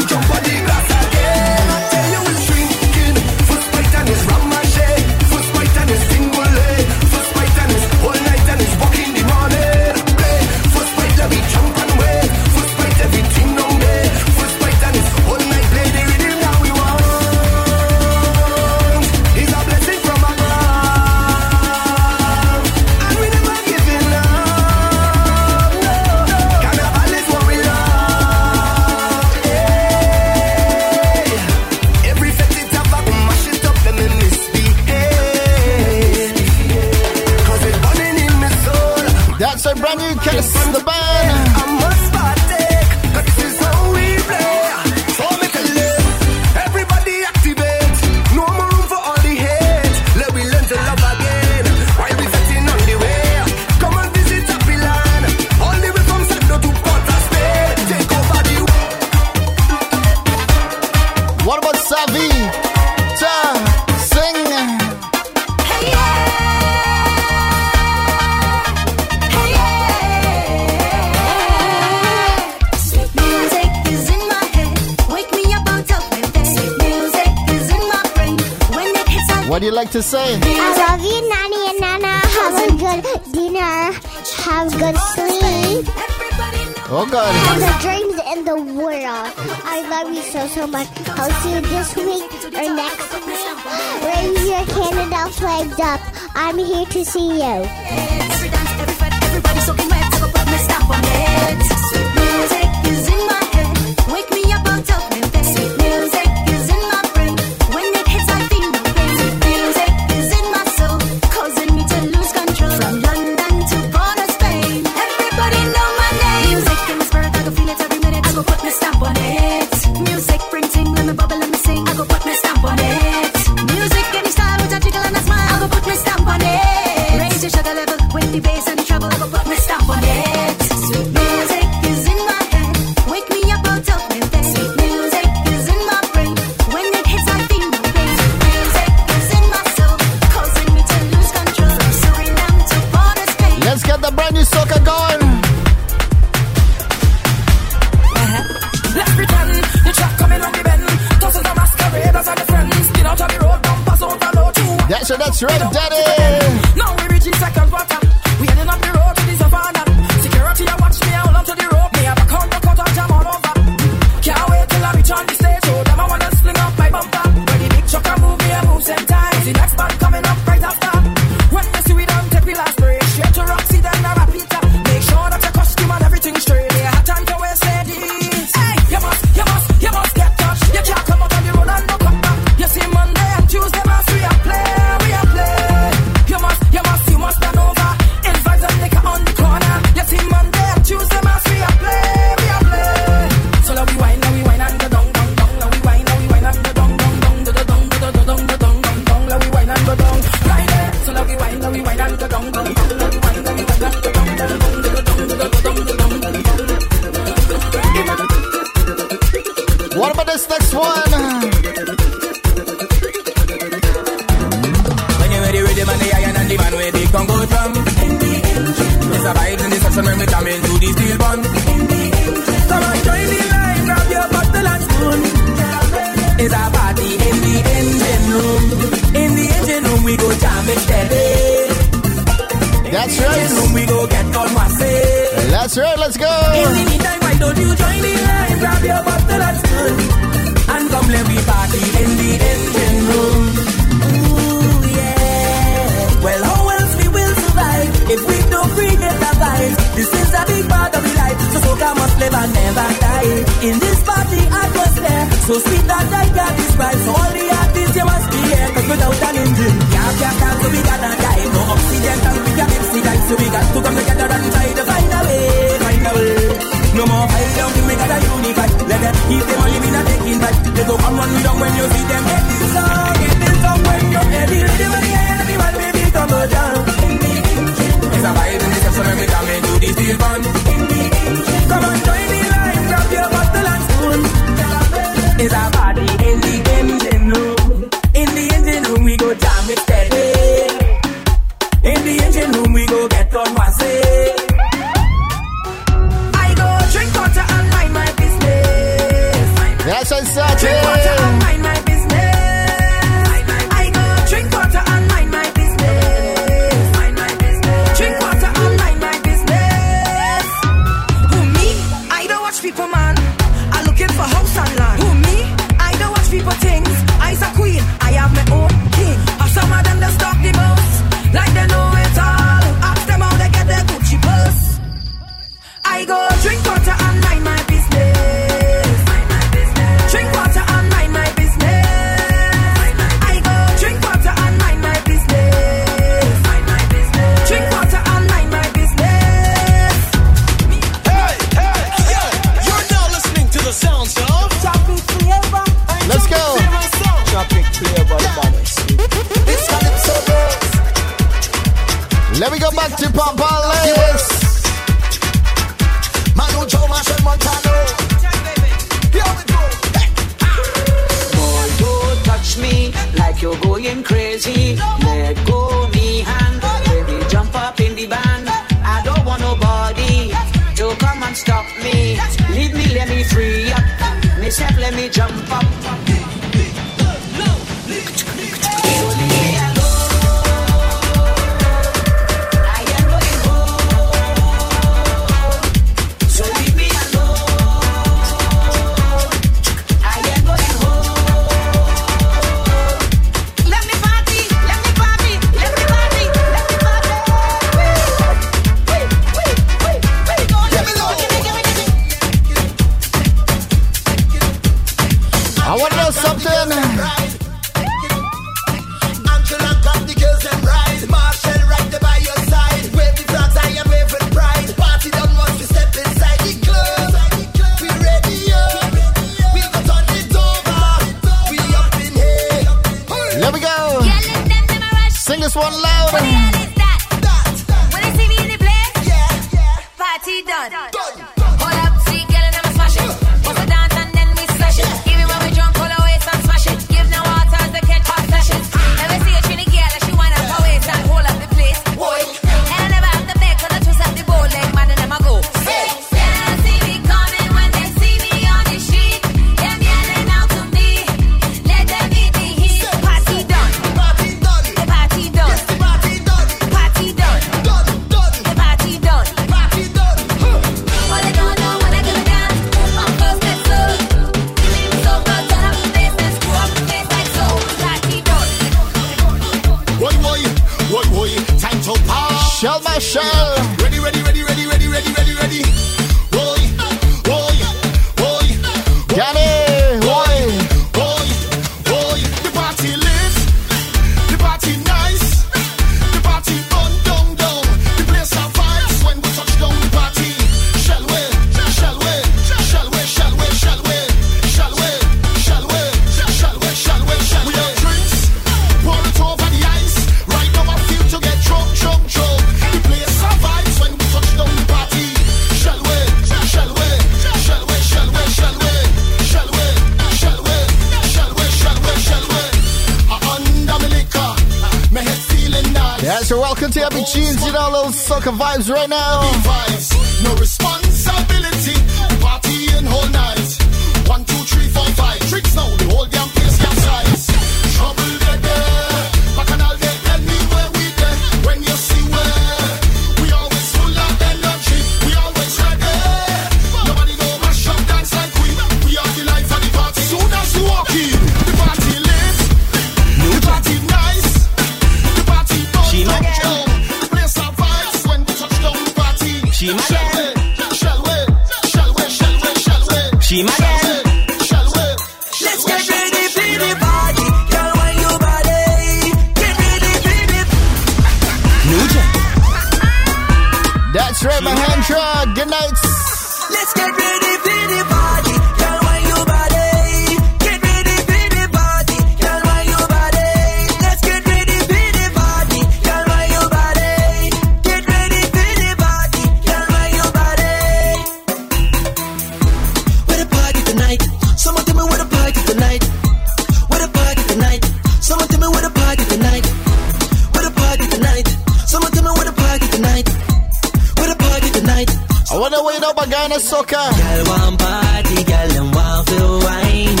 Come party, girl, and want to wine.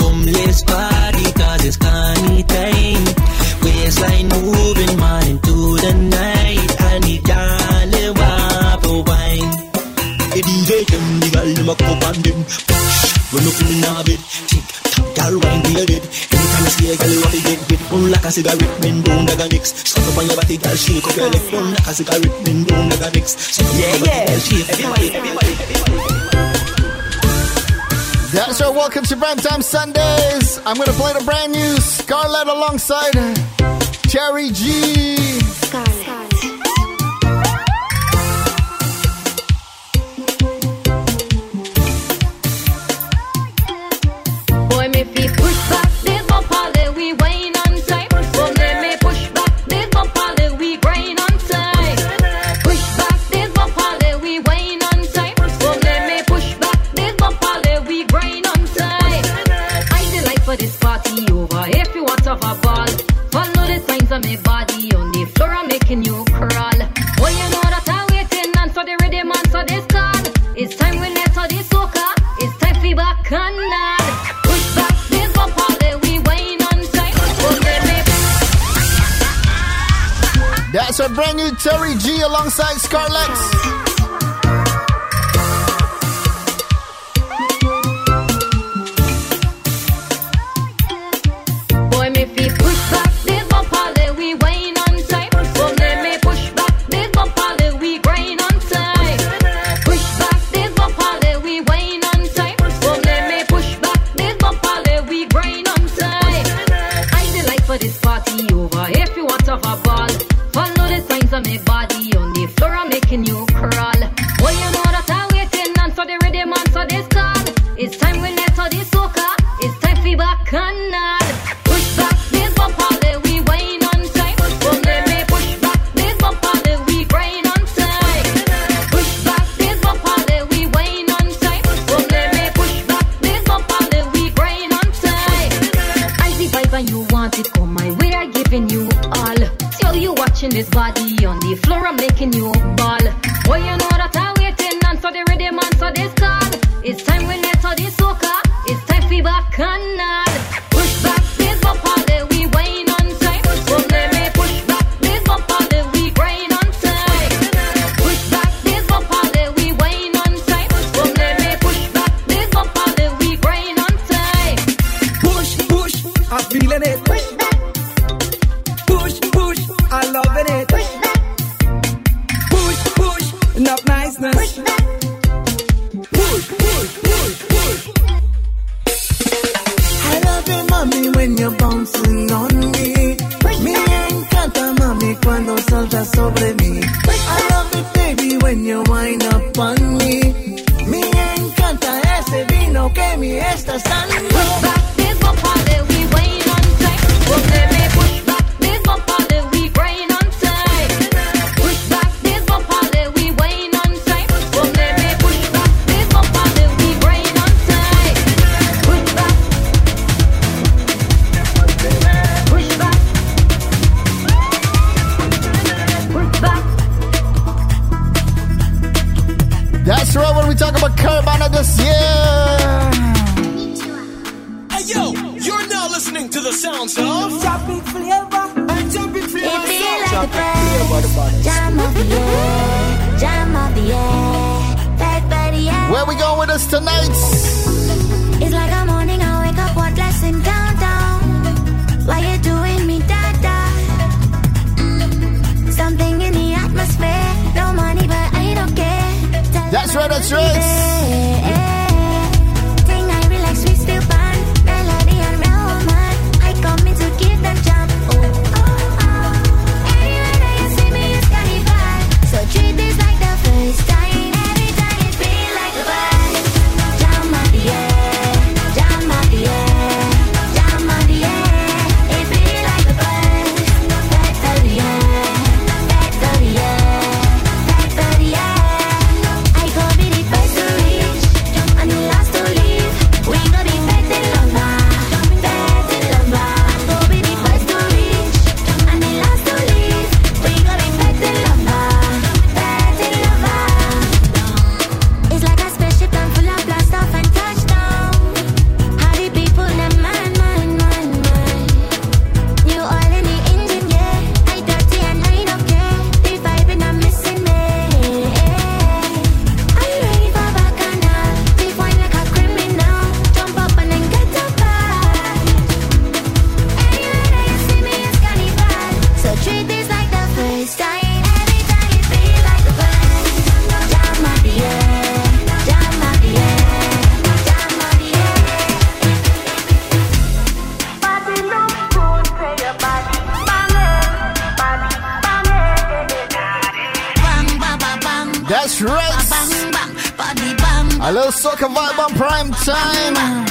Come let's party, cause it's carny time. Waistline moving, morning into the night. I need y'all to wine. The DJ them, the girl, them a cup on them. When you feel in a bit, tick tock, girl, wine to your bed. Anytime I see a girl, you want to get with? Boom like a cigarette, men boom like a mix. Stop up on your body, girl, shake up your leg. Boom like a cigarette, men boom like a mix. Stop up on your body, girl, shake up your leg. Everybody, everybody, everybody. That's right. welcome to Prime Time Sundays. I'm going to play the brand new Scarlett alongside Cherry G. Terry G alongside Scarlett. talking about Caribana this year. Hey yo, you're now listening to the sounds of Flavor. Flavor. It like the jam of the air, the air. Where we going with us tonight? penetrates. time.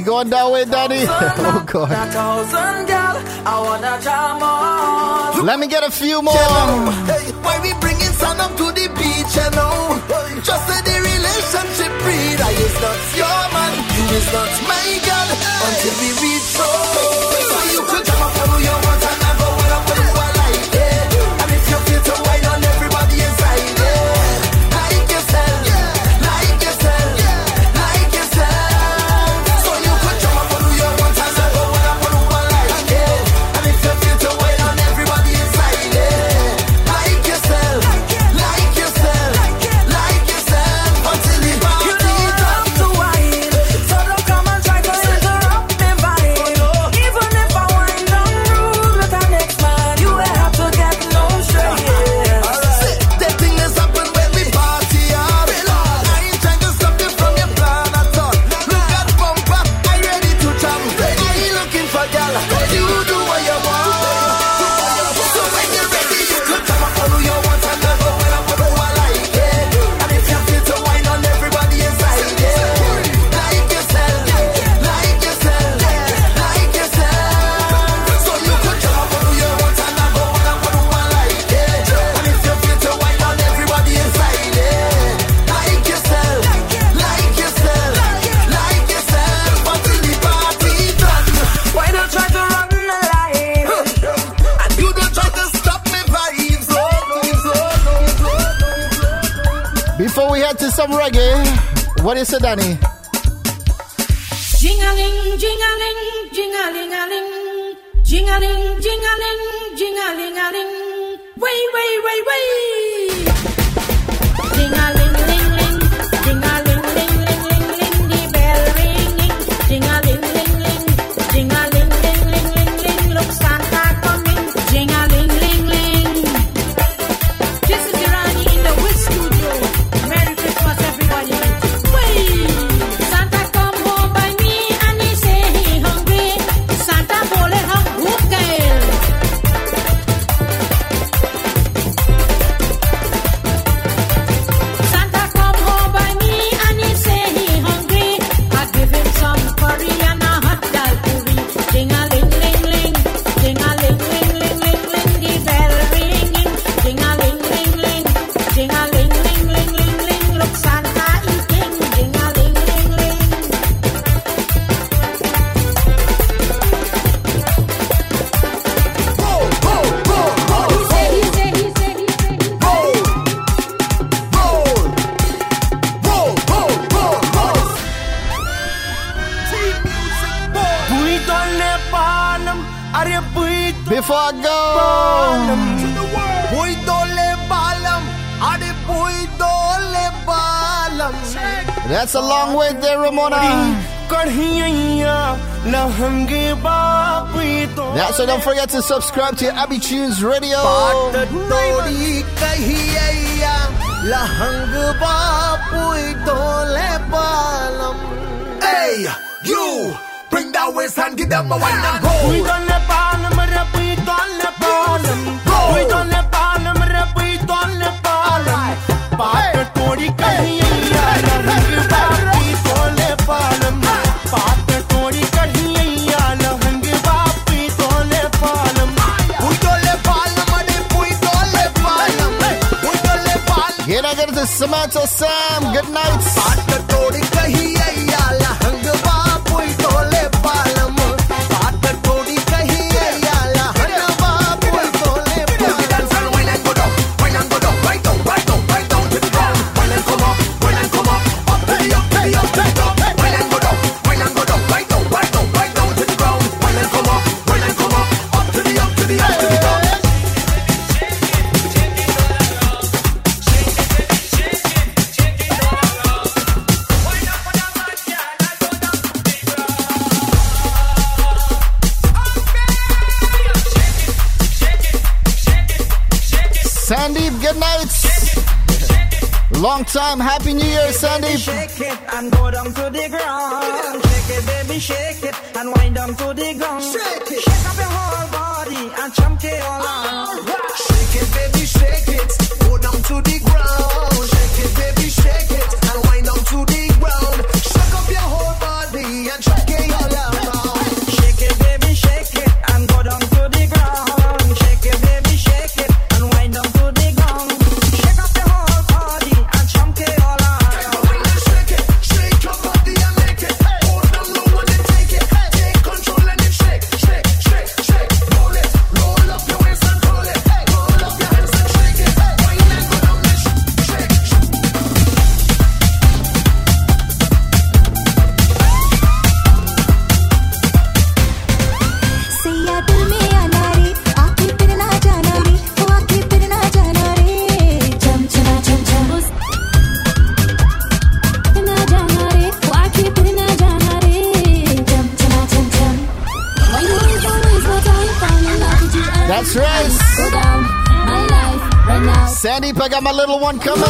We going that way, Daddy? (laughs) oh, God. Let me get a few more. Why we bringing sun up to the beach, you know? Just say the relationship breed. I is not your man, you is not my girl. Until we reach What do you say, Danny? don't forget to subscribe to Abee Chunes Radio. Hey, you bring that waist and give them a wine and go. We don't we don't go. We don't we don't Hey, hey, hey, hey, hey, hey, hey, hey, hey, hey, hey, Samantha Sam. Good night. time. Happy New Year, Sunday. Shake it and go down to the ground. Shake it, baby, shake come on.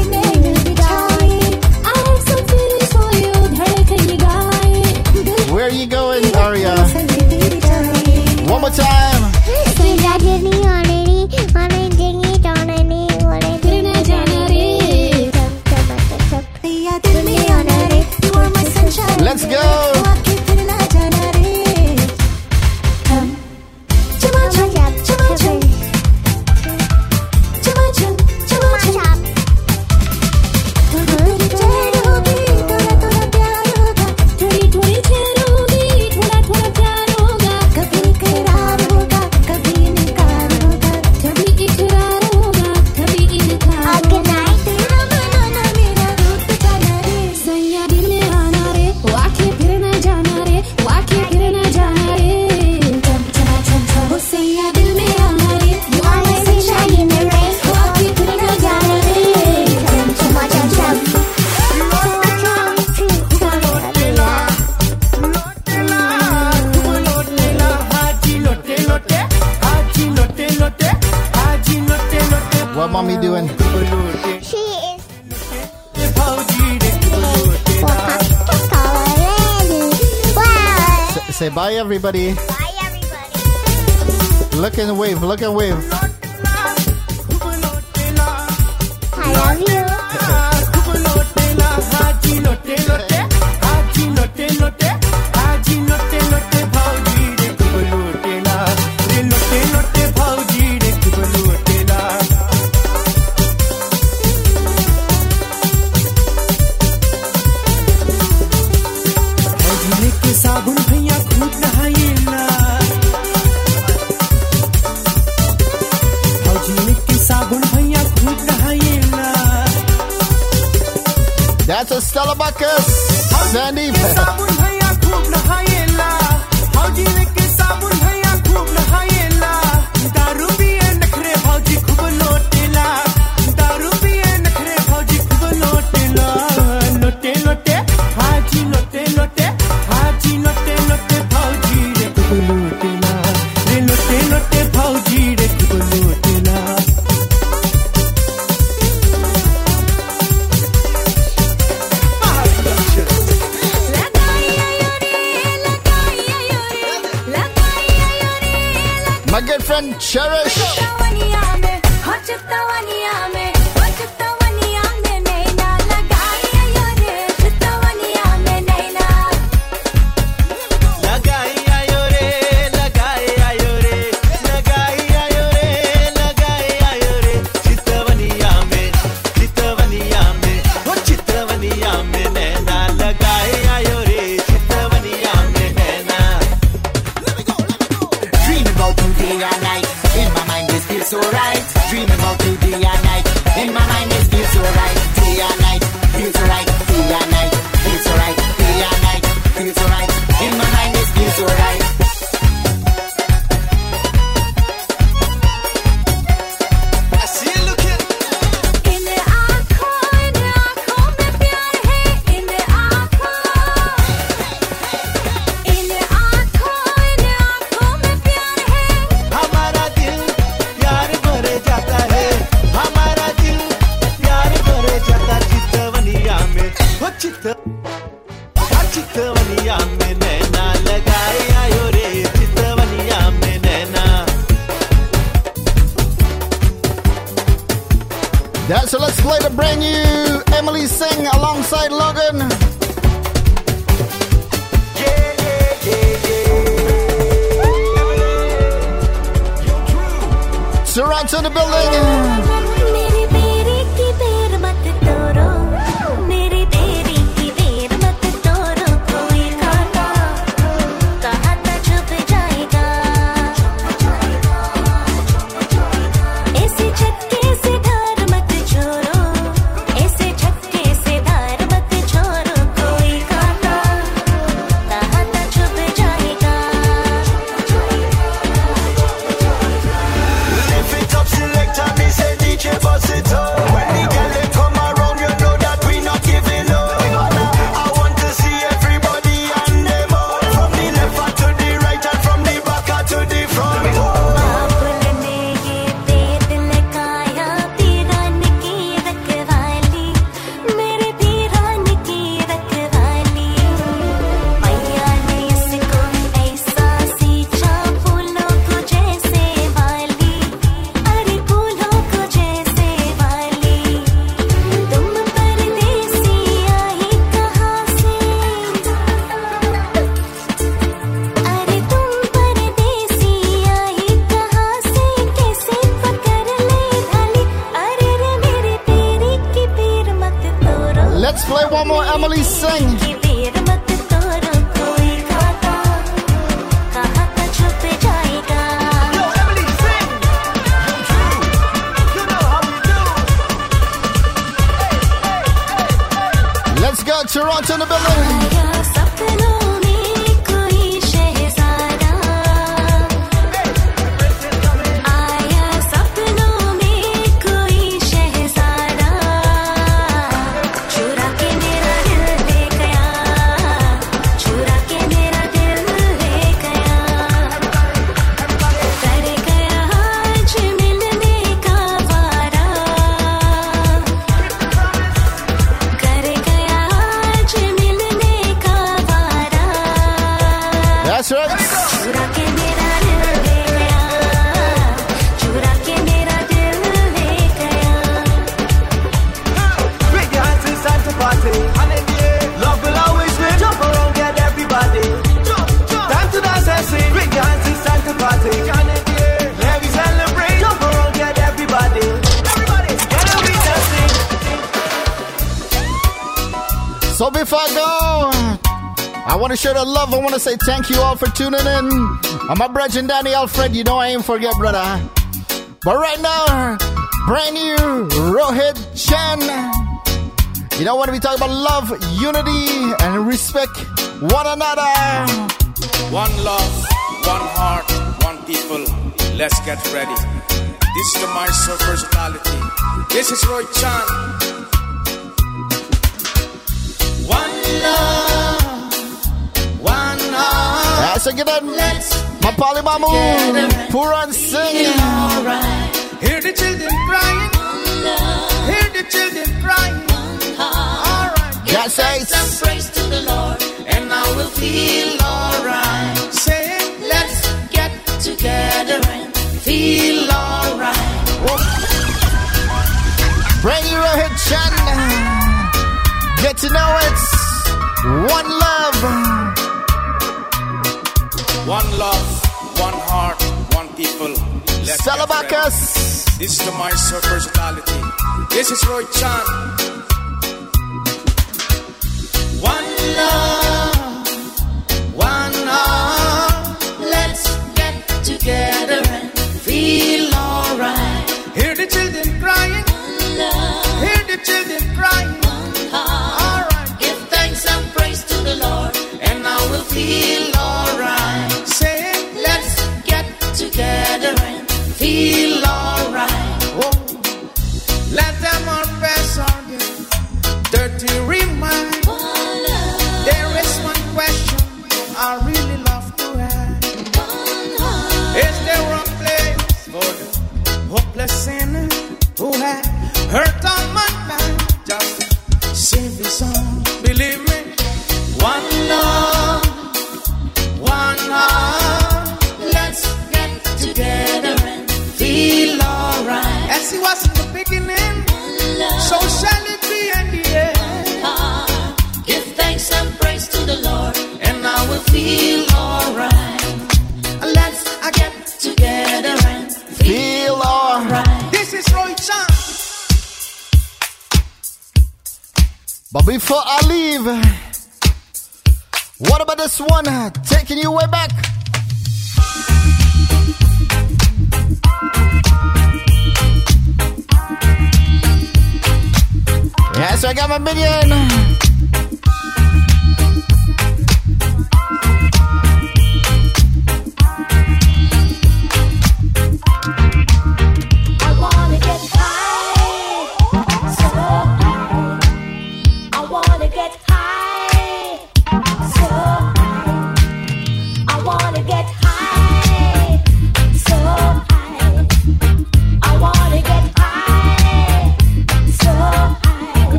everybody. Bye, everybody. Look and wave. Look and wave. Brethren Danny Alfred, you know I ain't forget, brother. But right now, brand new Rohit Chen. You know when we talk about love, unity, and respect one another. One love, one heart, one people. Let's get ready. This is the Mysore personality. This is Roy Chan. One love, one heart. That's a good one. Let's my Polly Mamu, pour and singing. Right. Hear the children crying. Hear the children crying. Alright. Yes, I some praise to the Lord, and I will feel alright. Say, let's get together and feel alright. Oh. Bring your attention. Get to know it. One love. One love, one heart, one people. Let Salabacas! This is the Mysore personality. This is Roy Chan. One love, one heart. Let's get together and feel alright. Hear the children crying. One love. Hear the children crying. One heart. Alright. Give thanks and praise to the Lord, and I will feel So shall it be give thanks and praise to the Lord, and I will feel alright. Let's get together and feel alright. This is Roy Chan. But before I leave, what about this one taking you way back? Yes, I got my million.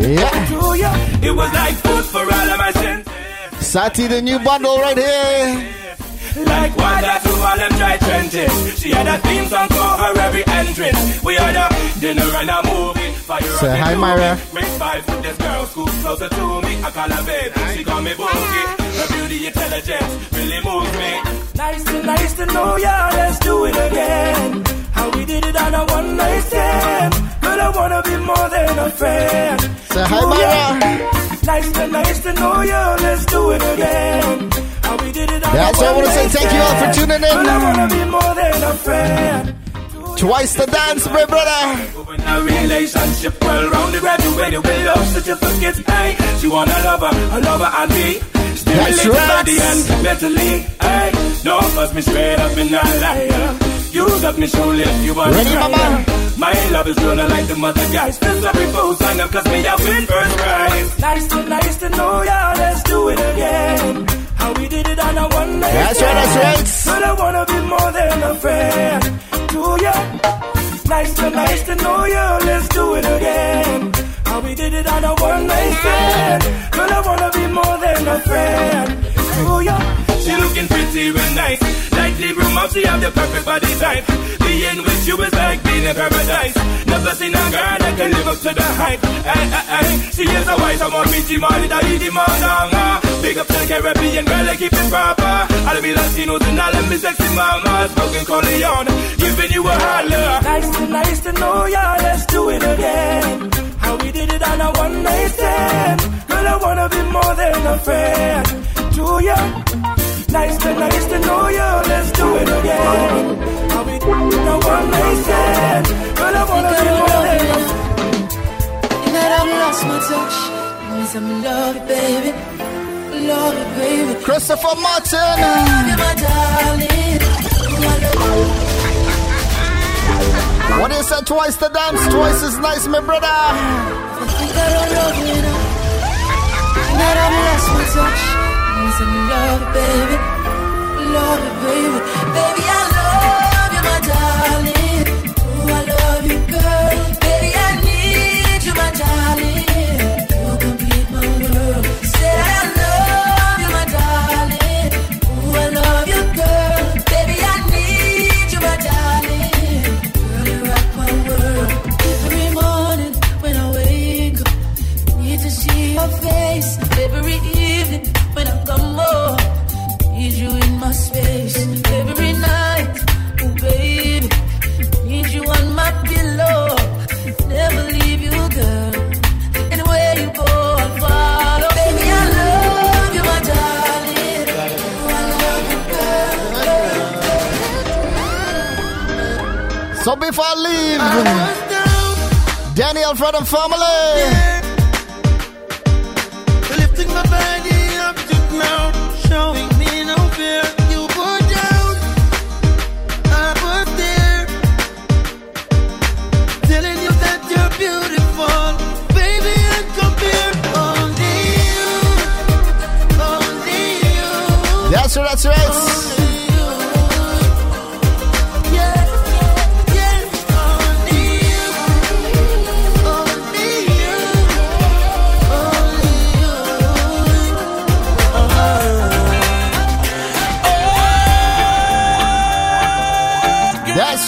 Yeah. to ya. It was like food for all of my senses. Sati, the new bundle right here. Like water to all them dry trenches. She had a theme song for her every entrance. We had a dinner and a movie. Fire Say hi, the Myra. movie. Grade five, this girl scoop closer to me. I call her babe, she call me boogie. Her beauty intelligence really moves me. Nice to nice to know ya. Let's do it again. How we did it on a one night stand. Girl, I wanna be more than a friend. Say hi, to ya. Nice to nice to know ya. Let's do it again. How we did it That's a why I wanna say thank you all for tuning in. Girl, I wanna be more than a friend. Twice the dance, my brother. Open a relationship well rounded, graduated with love certificates. Hey, she want a lover, a lover and me. Stimulated right. body and mentally. Hey, no fuss me straight up in a liar. Use up me shoulder if you want Ready, to mama? My love is gonna like the mother guys. Feel sorry for sign up cause me I win first prize. Nice to nice to know ya, let's do it again. How we did it on a one night That's right, that's right. But I wanna be more than a friend to ya. Nice to nice to know ya, let's do it again. How we did it on a one night stand. But I wanna be more than a friend to ya. She looking pretty real nice. Like Libra mom, she have the perfect body type. Being with you is like being in paradise. Never seen a girl that can live up to the hype. Ay, ay, ay. She is a white, I'm a pretty man, that eat the man. ah. Big up to the Caribbean girl, I keep it proper. Of me Latinos and all of me sexy mamas. Smoking Corleone, giving you a holler. Nice to, nice to know ya, let's do it again. How we did it on a one night stand. Girl, I wanna be more than a friend to ya. Nice to, nice to know you, let's do it again. How we did it a one night stand. Girl, I wanna be more than a You know I've lost my touch. Means I'm in love, baby. Love it, baby. Christopher Martin. You're my darling. What do you say? Twice the dance, twice is nice, my brother. I think I don't love you now. You know I've lost my touch. Love, baby. Love baby. Baby, I So before I leave, Daniel from the family. Lifting my body up to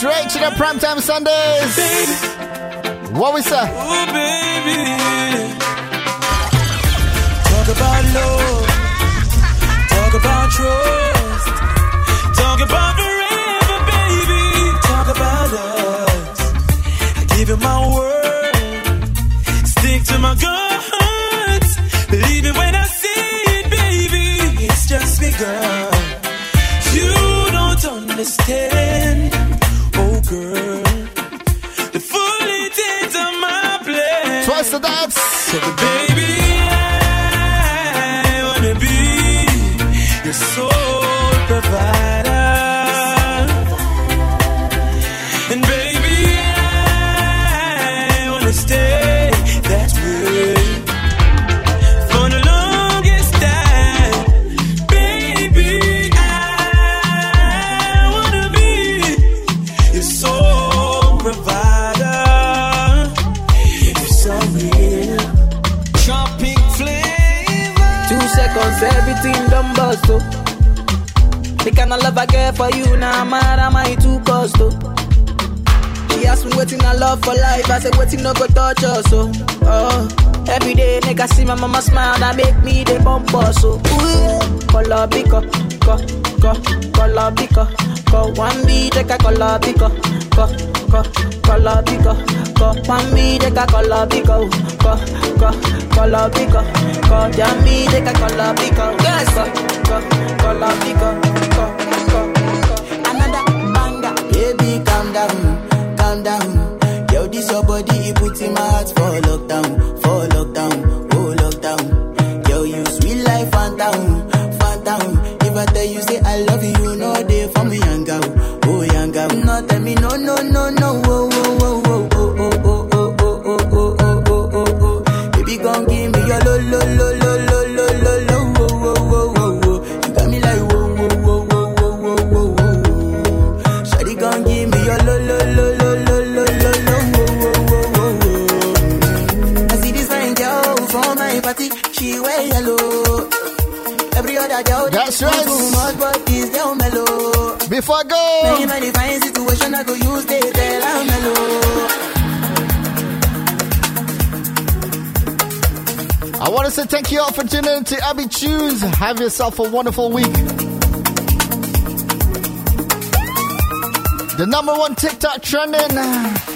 straight to the primetime Sundays. What we say? Oh, baby. Talk about love. Talk about trust. Talk about forever, baby. Talk about us. I give you my word. Stick to my guns. Believe it when I say it, baby. It's just begun. You don't understand. to dance. So the baby, I wanna be your soul provider. The kind of love I get for you now, I'm mad am I too cost. Oh. She asked me waiting I love for life, I said waiting no go touch us so. Oh, every day make I see my mama smile, that make me the bumper so. Oh. Ooh, color bigger, go, go, color bigger, go one beat take a color bigger, go, go, color bigger go Pan me, they can call up go Go, go, call up go Go, jam me, they can call up go go, go, call up go calm down. Yo, this your body, it puts in my heart for lockdown, for lockdown, oh lockdown. Yo, you sweet life, phantom, phantom. If I tell you say I love you, know they for me, young girl, oh young girl. No, tell me no, no, no, no, oh, Go, Many many fine situation I go use they tell I'm mellow. I want to say thank you all for tuning in to Abee Chunes. Have yourself a wonderful week. The number one TikTok trending.